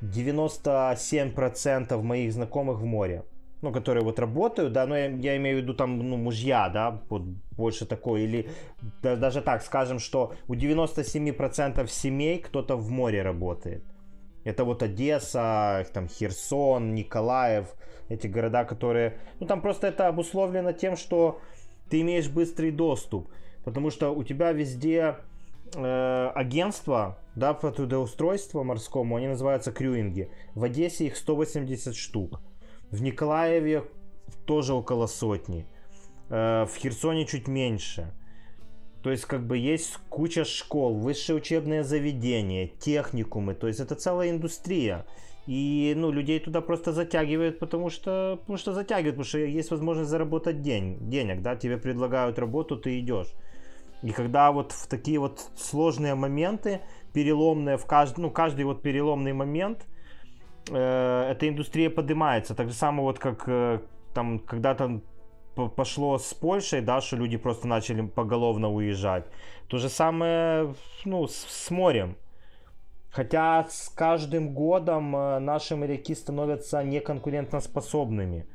97% моих знакомых в море. Ну, которые вот работают, да, но я, я имею в виду там, ну, мужья, да, вот больше такой, или да, даже так скажем, что у 97% семей кто-то в море работает. Это вот Одесса, там Херсон, Николаев, эти города, которые... Ну, там просто это обусловлено тем, что ты имеешь быстрый доступ. Потому что у тебя везде э, агентства, да, по трудоустройству морскому, они называются крюинги. В Одессе их 180 штук. В Николаеве тоже около сотни. Э, в Херсоне чуть меньше. То есть, как бы есть куча школ, высшие учебные заведения, техникумы. То есть, это целая индустрия. И, ну, людей туда просто затягивают, потому что, потому что затягивают, потому что есть возможность заработать день, денег, да, тебе предлагают работу, ты идешь. И когда вот в такие вот сложные моменты, переломные, в каждый, ну, каждый вот переломный момент, э, эта индустрия поднимается. Так же самое вот как э, там когда-то пошло с Польшей, да, что люди просто начали поголовно уезжать. То же самое, ну, с, с морем. Хотя с каждым годом э, наши моряки становятся неконкурентоспособными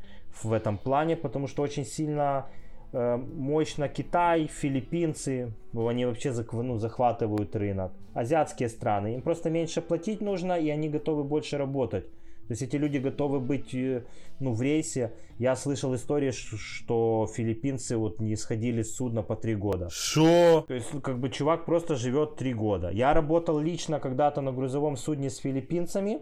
в этом плане, потому что очень сильно э, мощно Китай, филиппинцы, они вообще ну, захватывают рынок. Азиатские страны, им просто меньше платить нужно, и они готовы больше работать. То есть эти люди готовы быть э, ну, в рейсе. Я слышал истории, что филиппинцы вот не сходили с судна по три года. Что? То есть, ну, как бы чувак просто живет три года. Я работал лично когда-то на грузовом судне с филиппинцами.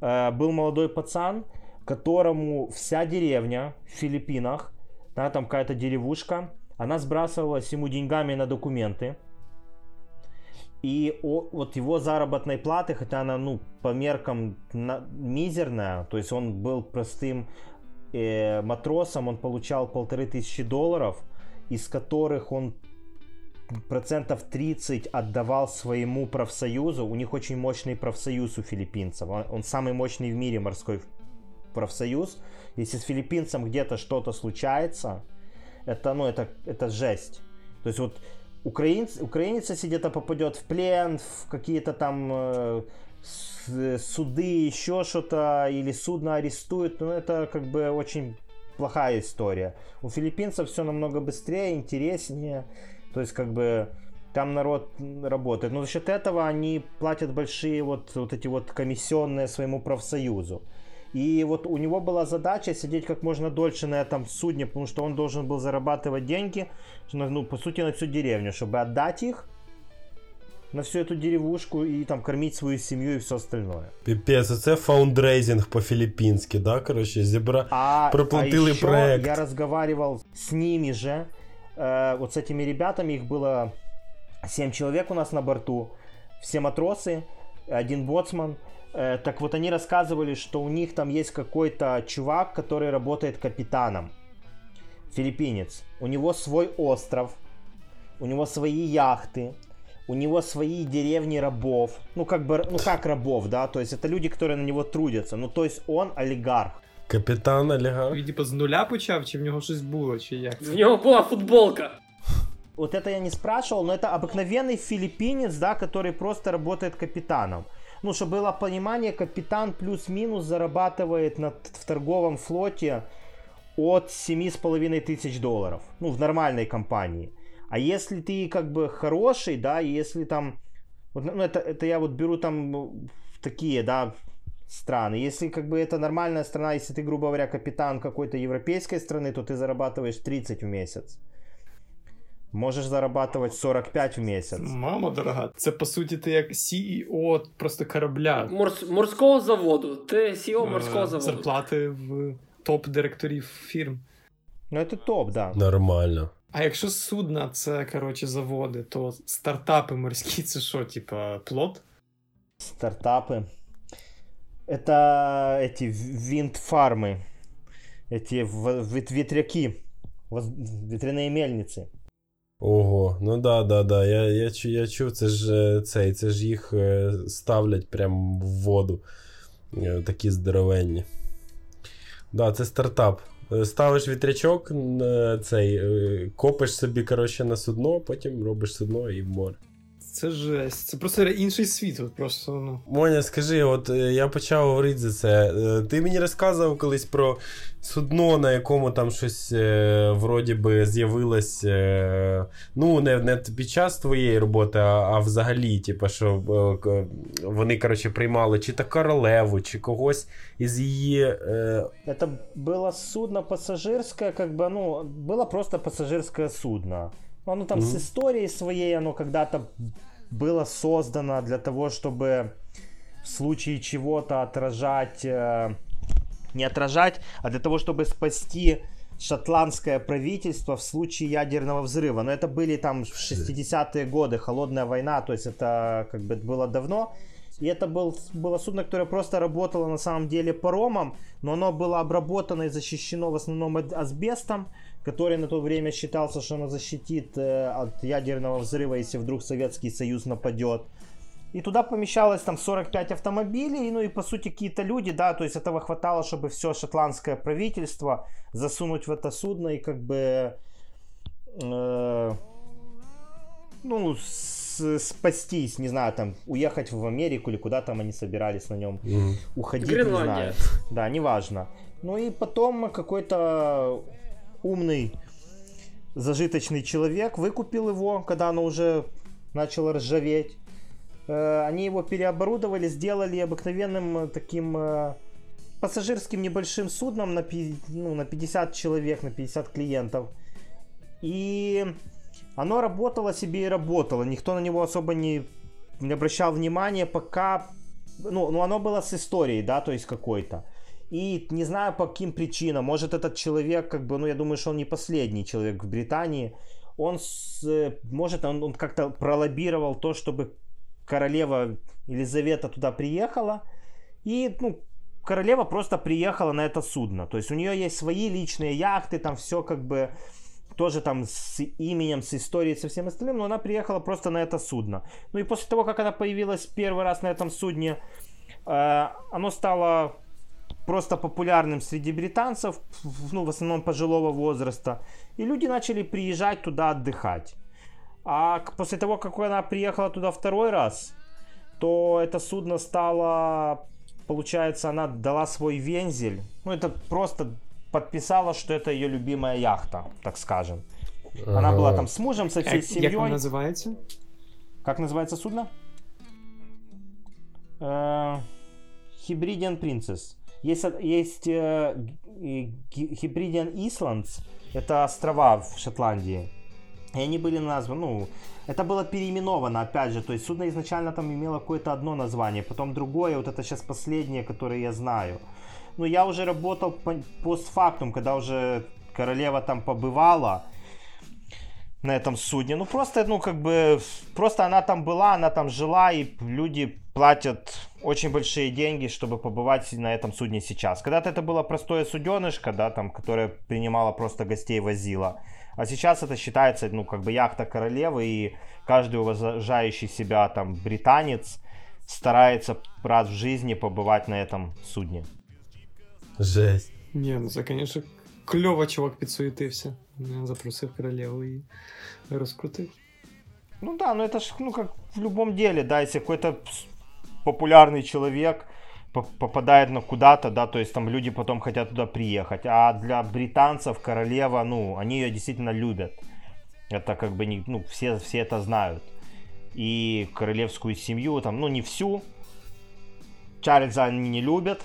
Э, был молодой пацан, которому вся деревня в Филиппинах, да, там какая-то деревушка, она сбрасывалась ему деньгами на документы. И о, вот его заработной платы, хотя она, ну, по меркам на, мизерная, то есть он был простым э, матросом, он получал полторы тысячи долларов, из которых он процентов 30 отдавал своему профсоюзу. У них очень мощный профсоюз у филиппинцев. Он, он самый мощный в мире морской профсоюз. Если с филиппинцем где-то что-то случается, это, ну, это, это жесть. То есть вот украинец, украинец, если где-то попадет в плен, в какие-то там э, суды, еще что-то, или судно арестуют, ну это как бы очень плохая история. У филиппинцев все намного быстрее, интереснее, то есть как бы там народ работает. Но за счет этого они платят большие вот, вот эти вот комиссионные своему профсоюзу. И вот у него была задача сидеть как можно дольше на этом судне, потому что он должен был зарабатывать деньги, ну, по сути, на всю деревню, чтобы отдать их на всю эту деревушку и там кормить свою семью и все остальное. Пипец, це фаундрейзинг по-филиппински, да, короче, зебра а, проплатили а еще проект. я разговаривал с ними же, э, вот с этими ребятами, их было 7 человек у нас на борту, все матросы, один боцман, Э, так вот они рассказывали, что у них там есть какой-то чувак, который работает капитаном. Филиппинец. У него свой остров, у него свои яхты, у него свои деревни рабов. Ну, как бы, ну как рабов, да? То есть это люди, которые на него трудятся. Ну, то есть он олигарх. Капітан олігарх. Він типу з нуля почав, чи в нього щось було, чи як? В нього була футболка. Вот это я не спрашивал, но это обыкновенный филиппинец, да, который просто работает капитаном ну, чтобы было понимание, капитан плюс-минус зарабатывает на, в торговом флоте от 7,5 тысяч долларов. Ну, в нормальной компании. А если ты как бы хороший, да, если там... Вот, ну, это, это я вот беру там ну, такие, да, страны. Если как бы это нормальная страна, если ты, грубо говоря, капитан какой-то европейской страны, то ты зарабатываешь 30 в месяц. Можеш зарабатувати 45 в місяць. Мама дорога, це по суті ти як CEO просто корабля. Морс, морського заводу. Ти CEO морського е, заводу. Зарплати в топ-директорів фірм. Ну, це топ, да. Нормально. А якщо судна це, коротше, заводи, то стартапи морські це що, типа плод? Стартапы. Это эти винд-фармы. Эти ветряки. Ветряные мельницы. Ого, ну да, да, да. Я я, я чув, це ж е, цей, це ж їх е, ставлять прямо в воду. Е, такі здоровенні. Да, це стартап. Ставиш вітрячок, цей, копиш собі коротше, на судно, потім робиш судно і в море. це жесть. Це просто інший світ. От просто, ну. Моня, скажи, от е, я почав говорити за це. Е, ти мені розказував колись про судно, на якому там щось е, вроді би з'явилось. Е, ну, не не під час твоєї роботи, а, а взагалі, типу, що е, вони, коротше, приймали чи то королеву, чи когось із її. Е... Это было судно пассажирское, как бы, ну, было просто пассажирское судно. Оно там mm-hmm. с историей своей, оно когда-то было создано для того, чтобы в случае чего-то отражать, э, не отражать, а для того, чтобы спасти шотландское правительство в случае ядерного взрыва. Но это были там 60-е годы, холодная война, то есть это как бы было давно. И это был, было судно, которое просто работало на самом деле паромом, но оно было обработано и защищено в основном асбестом, который на то время считался, что оно защитит э, от ядерного взрыва, если вдруг Советский Союз нападет. И туда помещалось там 45 автомобилей, ну и по сути какие-то люди, да, то есть этого хватало, чтобы все шотландское правительство засунуть в это судно и как бы, э, ну, с, спастись, не знаю, там, уехать в Америку или куда там они собирались на нем mm. уходить, Гренландия. не знаю. Да, неважно. Ну и потом какой-то умный, зажиточный человек выкупил его, когда оно уже начало ржаветь. Э, они его переоборудовали, сделали обыкновенным э, таким э, пассажирским небольшим судном на, ну, на 50 человек, на 50 клиентов. И оно работало себе и работало. Никто на него особо не, не обращал внимания, пока... Ну, ну, оно было с историей, да, то есть какой-то. И не знаю по каким причинам, может этот человек, как бы, ну я думаю, что он не последний человек в Британии, он, с, может, он, он как-то пролоббировал то, чтобы королева Елизавета туда приехала, и, ну, королева просто приехала на это судно. То есть у нее есть свои личные яхты, там все как бы тоже там с именем, с историей, со всем остальным, но она приехала просто на это судно. Ну и после того, как она появилась первый раз на этом судне, э, оно стало просто популярным среди британцев, ну, в основном пожилого возраста. И люди начали приезжать туда отдыхать. А после того, как она приехала туда второй раз, то это судно стало, получается, она дала свой вензель. Ну, это просто подписала, что это ее любимая яхта, так скажем. Она была там с мужем, со всей семьей. Как называется? Как называется судно? Hebridean Princess. Есть, есть э, Hebridean Islands, это острова в Шотландии. И они были названы, ну, это было переименовано, опять же, то есть судно изначально там имело какое-то одно название, потом другое, вот это сейчас последнее, которое я знаю. Но я уже работал по, постфактум, когда уже королева там побывала, на этом судне. Ну просто, ну как бы, просто она там была, она там жила, и люди платят очень большие деньги, чтобы побывать на этом судне сейчас. Когда-то это было простое суденышко, да, там, которое принимало просто гостей, возило. А сейчас это считается, ну, как бы яхта королевы, и каждый уважающий себя там британец старается раз в жизни побывать на этом судне. Жесть. Не, ну це, конечно, кльово чувак підсуетився. Запросив королеву и раскрутил. Ну да, ну это ж, ну как в любом деле, да, если какой-то популярный человек попадает на куда-то, да, то есть там люди потом хотят туда приехать. А для британцев королева, ну, они ее действительно любят. Это как бы, не, ну, все, все это знают. И королевскую семью, там, ну, не всю. Чарльза они не любят,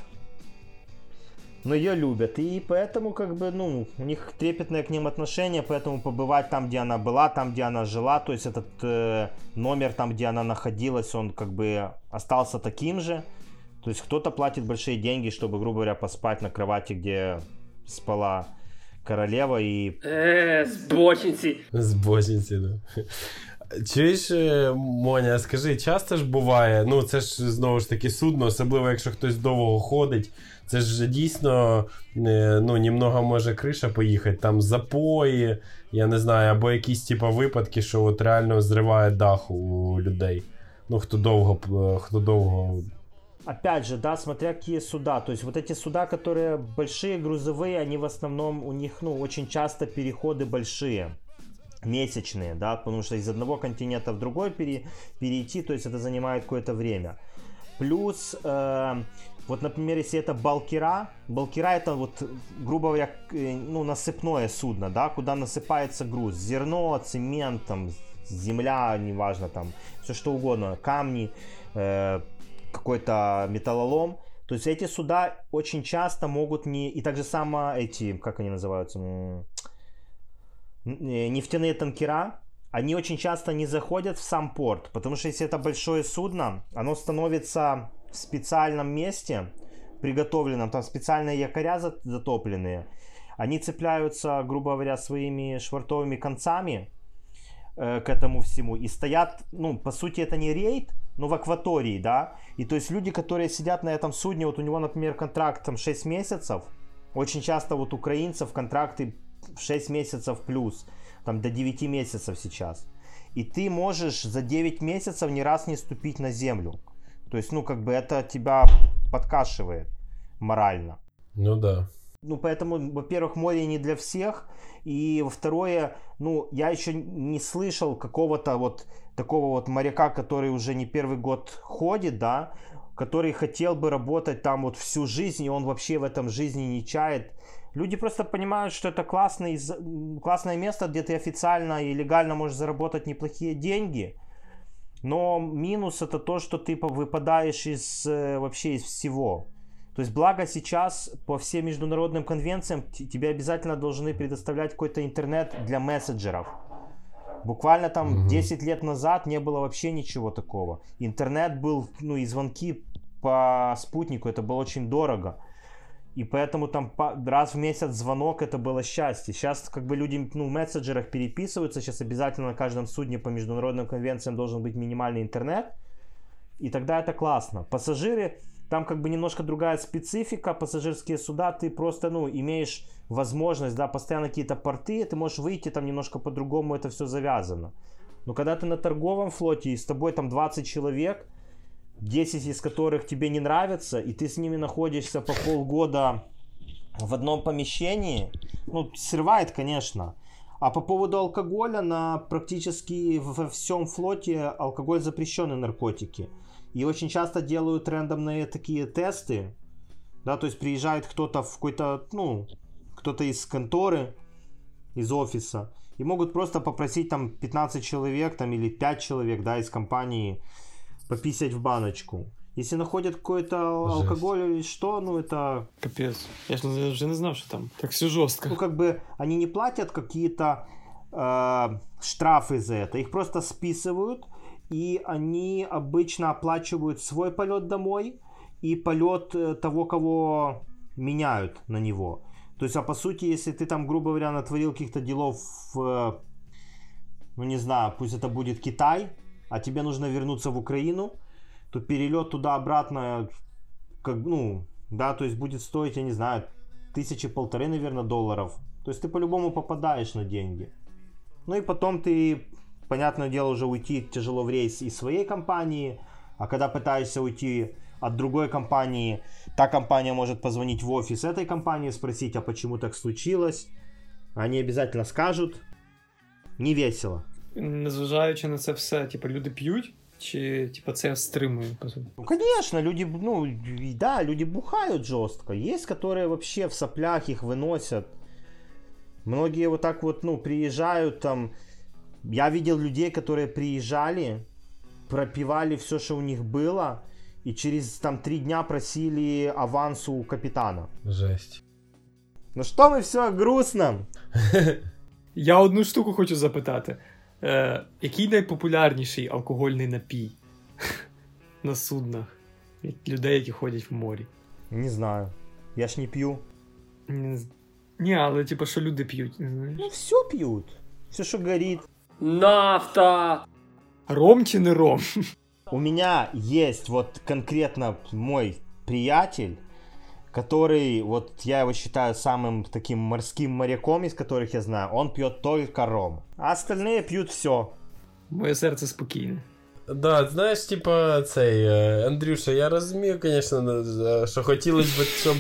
но ее любят. И поэтому, как бы, ну, у них трепетное к ним отношение, поэтому побывать там, где она была, там, где она жила, то есть этот э, номер там, где она находилась, он как бы остался таким же. То есть кто-то платит большие деньги, чтобы, грубо говоря, поспать на кровати, где спала королева і. Е, збочинці. Збочинці, да. Чуєш, е, Моня, скажи, часто ж буває, ну це ж знову ж таки судно, особливо якщо хтось довго ходить. Це ж дійсно е, ну, німного може криша поїхати, там запої, я не знаю, або якісь типу, випадки, що от реально зриває дах у людей. Ну, хто довго, хто довго. Опять же, да, смотря какие суда. То есть вот эти суда, которые большие, грузовые, они в основном, у них, ну, очень часто переходы большие. месячные, да, потому что из одного континента в другой пере, перейти, то есть это занимает какое-то время. Плюс, э, вот, например, если это Балкира, Балкира это вот, грубо говоря, э, ну, насыпное судно, да, куда насыпается груз, зерно, цемент, там, земля, неважно, там, все что угодно, камни, э, какой-то металлолом. То есть эти суда очень часто могут не... И так же само эти, как они называются, э, нефтяные танкера, они очень часто не заходят в сам порт, потому что если это большое судно, оно становится в специальном месте, приготовленном, там специальные якоря затопленные, они цепляются, грубо говоря, своими швартовыми концами э, к этому всему и стоят, ну, по сути, это не рейд, но в акватории, да, и то есть люди, которые сидят на этом судне, вот у него, например, контракт там 6 месяцев, очень часто вот украинцев контракты 6 месяцев плюс, там до 9 месяцев сейчас. И ты можешь за 9 месяцев ни раз не ступить на землю. То есть, ну, как бы это тебя подкашивает морально. Ну да. Ну, поэтому, во-первых, море не для всех. И, второе, ну, я еще не слышал какого-то вот такого вот моряка, который уже не первый год ходит, да, который хотел бы работать там вот всю жизнь, и он вообще в этом жизни не чает. Люди просто понимают, что это классный, классное место, где ты официально и легально можешь заработать неплохие деньги. Но минус это то, что ты выпадаешь из э, вообще из всего. То есть, благо сейчас по всем международным конвенциям тебе обязательно должны предоставлять какой-то интернет для мессенджеров. Буквально там угу. 10 лет назад не было вообще ничего такого. Интернет был, ну и звонки по спутнику, это было очень дорого. И поэтому там раз в месяц звонок это было счастье. Сейчас как бы люди ну, в мессенджерах переписываются. Сейчас обязательно на каждом судне по международным конвенциям должен быть минимальный интернет. И тогда это классно. Пассажиры, там как бы немножко другая специфика. Пассажирские суда, ты просто, ну, имеешь возможность, да, постоянно какие-то порты, ты можешь выйти там немножко по-другому, это все завязано. Но когда ты на торговом флоте и с тобой там 20 человек, 10 из которых тебе не нравятся, и ты с ними находишься по полгода в одном помещении, ну, срывает, конечно. А по поводу алкоголя, на практически во всем флоте алкоголь запрещенный наркотики. И очень часто делают рандомные такие тесты, да, то есть приезжает кто-то в какой-то, ну, кто-то из конторы, из офиса, и могут просто попросить там 15 человек, там, или 5 человек, да, из компании пописать в баночку. Если находят какой-то алкоголь или что, ну это... Капец. Я же уже не знал, что там так все жестко. Ну как бы они не платят какие-то э, штрафы за это. Их просто списывают, и они обычно оплачивают свой полет домой и полет э, того, кого меняют на него. То есть, а по сути, если ты там, грубо говоря, натворил каких-то делов в, ну не знаю, пусть это будет Китай, а тебе нужно вернуться в Украину, то перелет туда-обратно, как, ну, да, то есть будет стоить, я не знаю, тысячи полторы, наверное, долларов. То есть ты по-любому попадаешь на деньги. Ну и потом ты, понятное дело, уже уйти тяжело в рейс из своей компании, а когда пытаешься уйти от другой компании, та компания может позвонить в офис этой компании, спросить, а почему так случилось. Они обязательно скажут. Не весело незважаючи на це все, типу, люди п'ють, чи типу, це стримує, по суті? Ну, конечно, люди, ну, да, люди бухают жестко. Есть, которые вообще в соплях их выносят. Многие вот так вот, ну, приезжают там. Я видел людей, которые приезжали, пропивали все, что у них было, и через там три дня просили авансу у капитана. Жесть. Ну что мы все грустно? Я одну штуку хочу запитати. Е, Який найпопулярніший алкогольний напій на суднах людей, які ходять в морі? Не знаю. Я ж не п'ю. Не... Ні, але типу, що люди п'ють? Ну, все п'ють. Все, що горить. Нафта! Ром чи не ром? У меня есть вот конкретно мой приятель, который, вот я его считаю самым таким морским моряком, из которых я знаю, он пьет только ром. А остальные пьют все. Моє серце спокійне. Да, знаєш, типа, цей е, Андрюша, я розумію, звісно, е, що хотілося б, щоб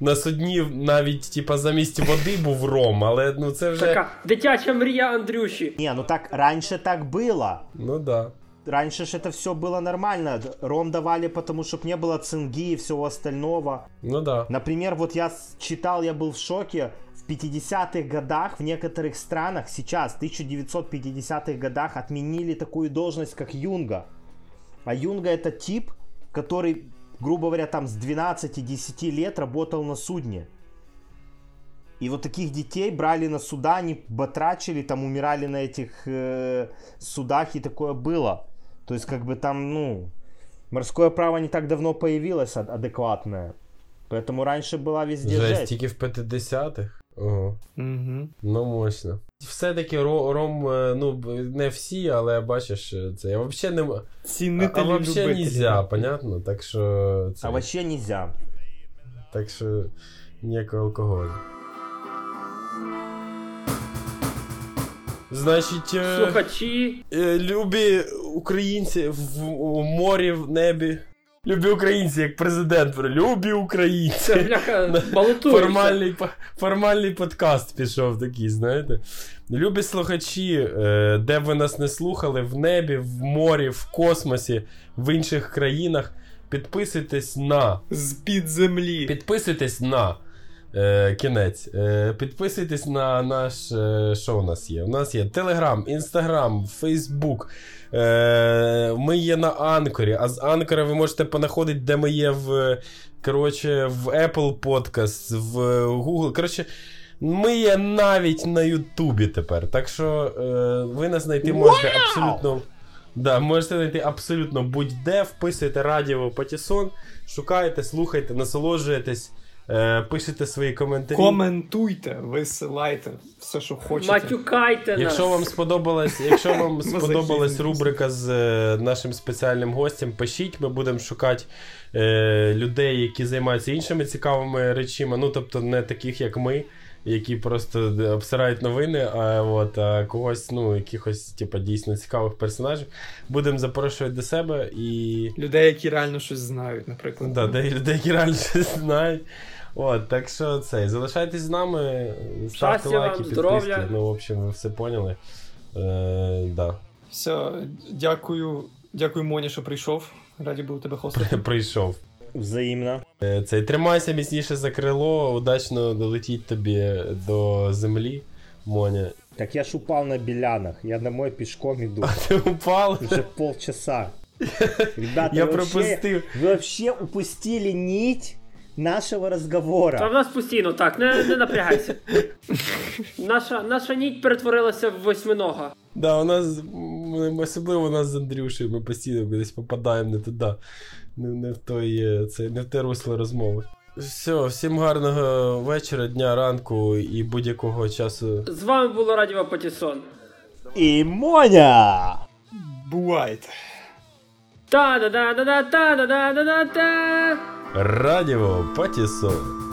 на судні навіть типа, замість води був ром, але ну це вже. Така дитяча мрія Андрюші. Не, ну так раньше так было. Ну да. Раньше же это все было нормально. Ром давали, потому чтобы не было цинги и всего остального. Ну да. Например, вот я читал, я был в шоке. В 50-х годах в некоторых странах сейчас, в 1950-х годах, отменили такую должность, как юнга. А юнга это тип, который, грубо говоря, там с 12-10 лет работал на судне. И вот таких детей брали на суда, они батрачили, там умирали на этих э, судах, и такое было. То есть, как бы там, ну, морское право не так давно появилось ад- адекватное. Поэтому раньше была везде Жесть, жесть. тільки в 50-х. Ого. Угу. Ну, мощно. Все-таки ро- ром, е, ну, б- не всі, але бачиш, е, це я взагалі не. м- А, а Цінителі вообще любителі. нельзя, понятно? Так що. Це, А вообще нельзя. Так що ніякого алкоголю. Значить, е, Слухачі. е, любі українці в, у морі, в небі. Любі українці, як президент. Любі українці. Це бляха балотується. Формальний, по- формальний подкаст пішов такий, знаєте. Любі слухачі, е, де б ви нас не слухали, в небі, в морі, в космосі, в інших країнах. Підписуйтесь на. З-під землі. Підписуйтесь на. Е, кінець. Е, підписуйтесь на наш. Е, що у нас є? У нас є Телеграм, Інстаграм, Фейсбук. Е, ми є на Анкорі. А з Анкора ви можете понаходити, де ми є в. Коротше, в Apple Podcast, в Google. Коротше. Ми є навіть на Ютубі тепер. Так що е, ви нас знайти можете абсолютно. Да, можете знайти абсолютно будь-де, вписуєте радіо Патісон, шукаєте, слухайте, насолоджуєтесь, пишете свої коментарі. Коментуйте, висилайте все, що хочете. Матюкайте нас. Якщо вам сподобалась, якщо вам сподобалась рубрика з е, нашим спеціальним гостем, пишіть, ми будемо шукати е, людей, які займаються іншими цікавими речима. Ну, тобто, не таких, як ми, які просто обсирають новини, а, от, а когось, ну, якихось, типу, дійсно цікавих персонажів. Будемо запрошувати до себе і. Людей, які реально щось знають, наприклад. Да, де людей, які реально щось знають. От, так що це, залишайтесь з нами, ставте Щастя вам, лайки, підписки. здоров'я. Ну, в общем, ви все поняли. Е, да. Все, дякую, дякую, Моні, що прийшов. Раді був тебе хостити. Прийшов. Взаимно. Е, Цей, тримайся міцніше за крило, удачно долетіть тобі до землі, Моня. Так я ж упал на белянах. Я домой пешком иду. Ти упав? Уже полчаса. Ребята, Я вы вообще, пропустив. вы вообще упустили нить нашего Та в нас постійно так, не, не напрягайся. Наша, наша ніть перетворилася в восьминога. Да, у нас, особливо у нас з Андрюшею, ми постійно десь попадаємо не туди, не, не в той, е, це, не в те русло розмови. Все, всім гарного вечора, дня, ранку і будь-якого часу. З вами було Радіо Патісон. И Моня! Бувайте. Та-да-да-да-да-та-да-да-да-да-та. Радіо Патісон.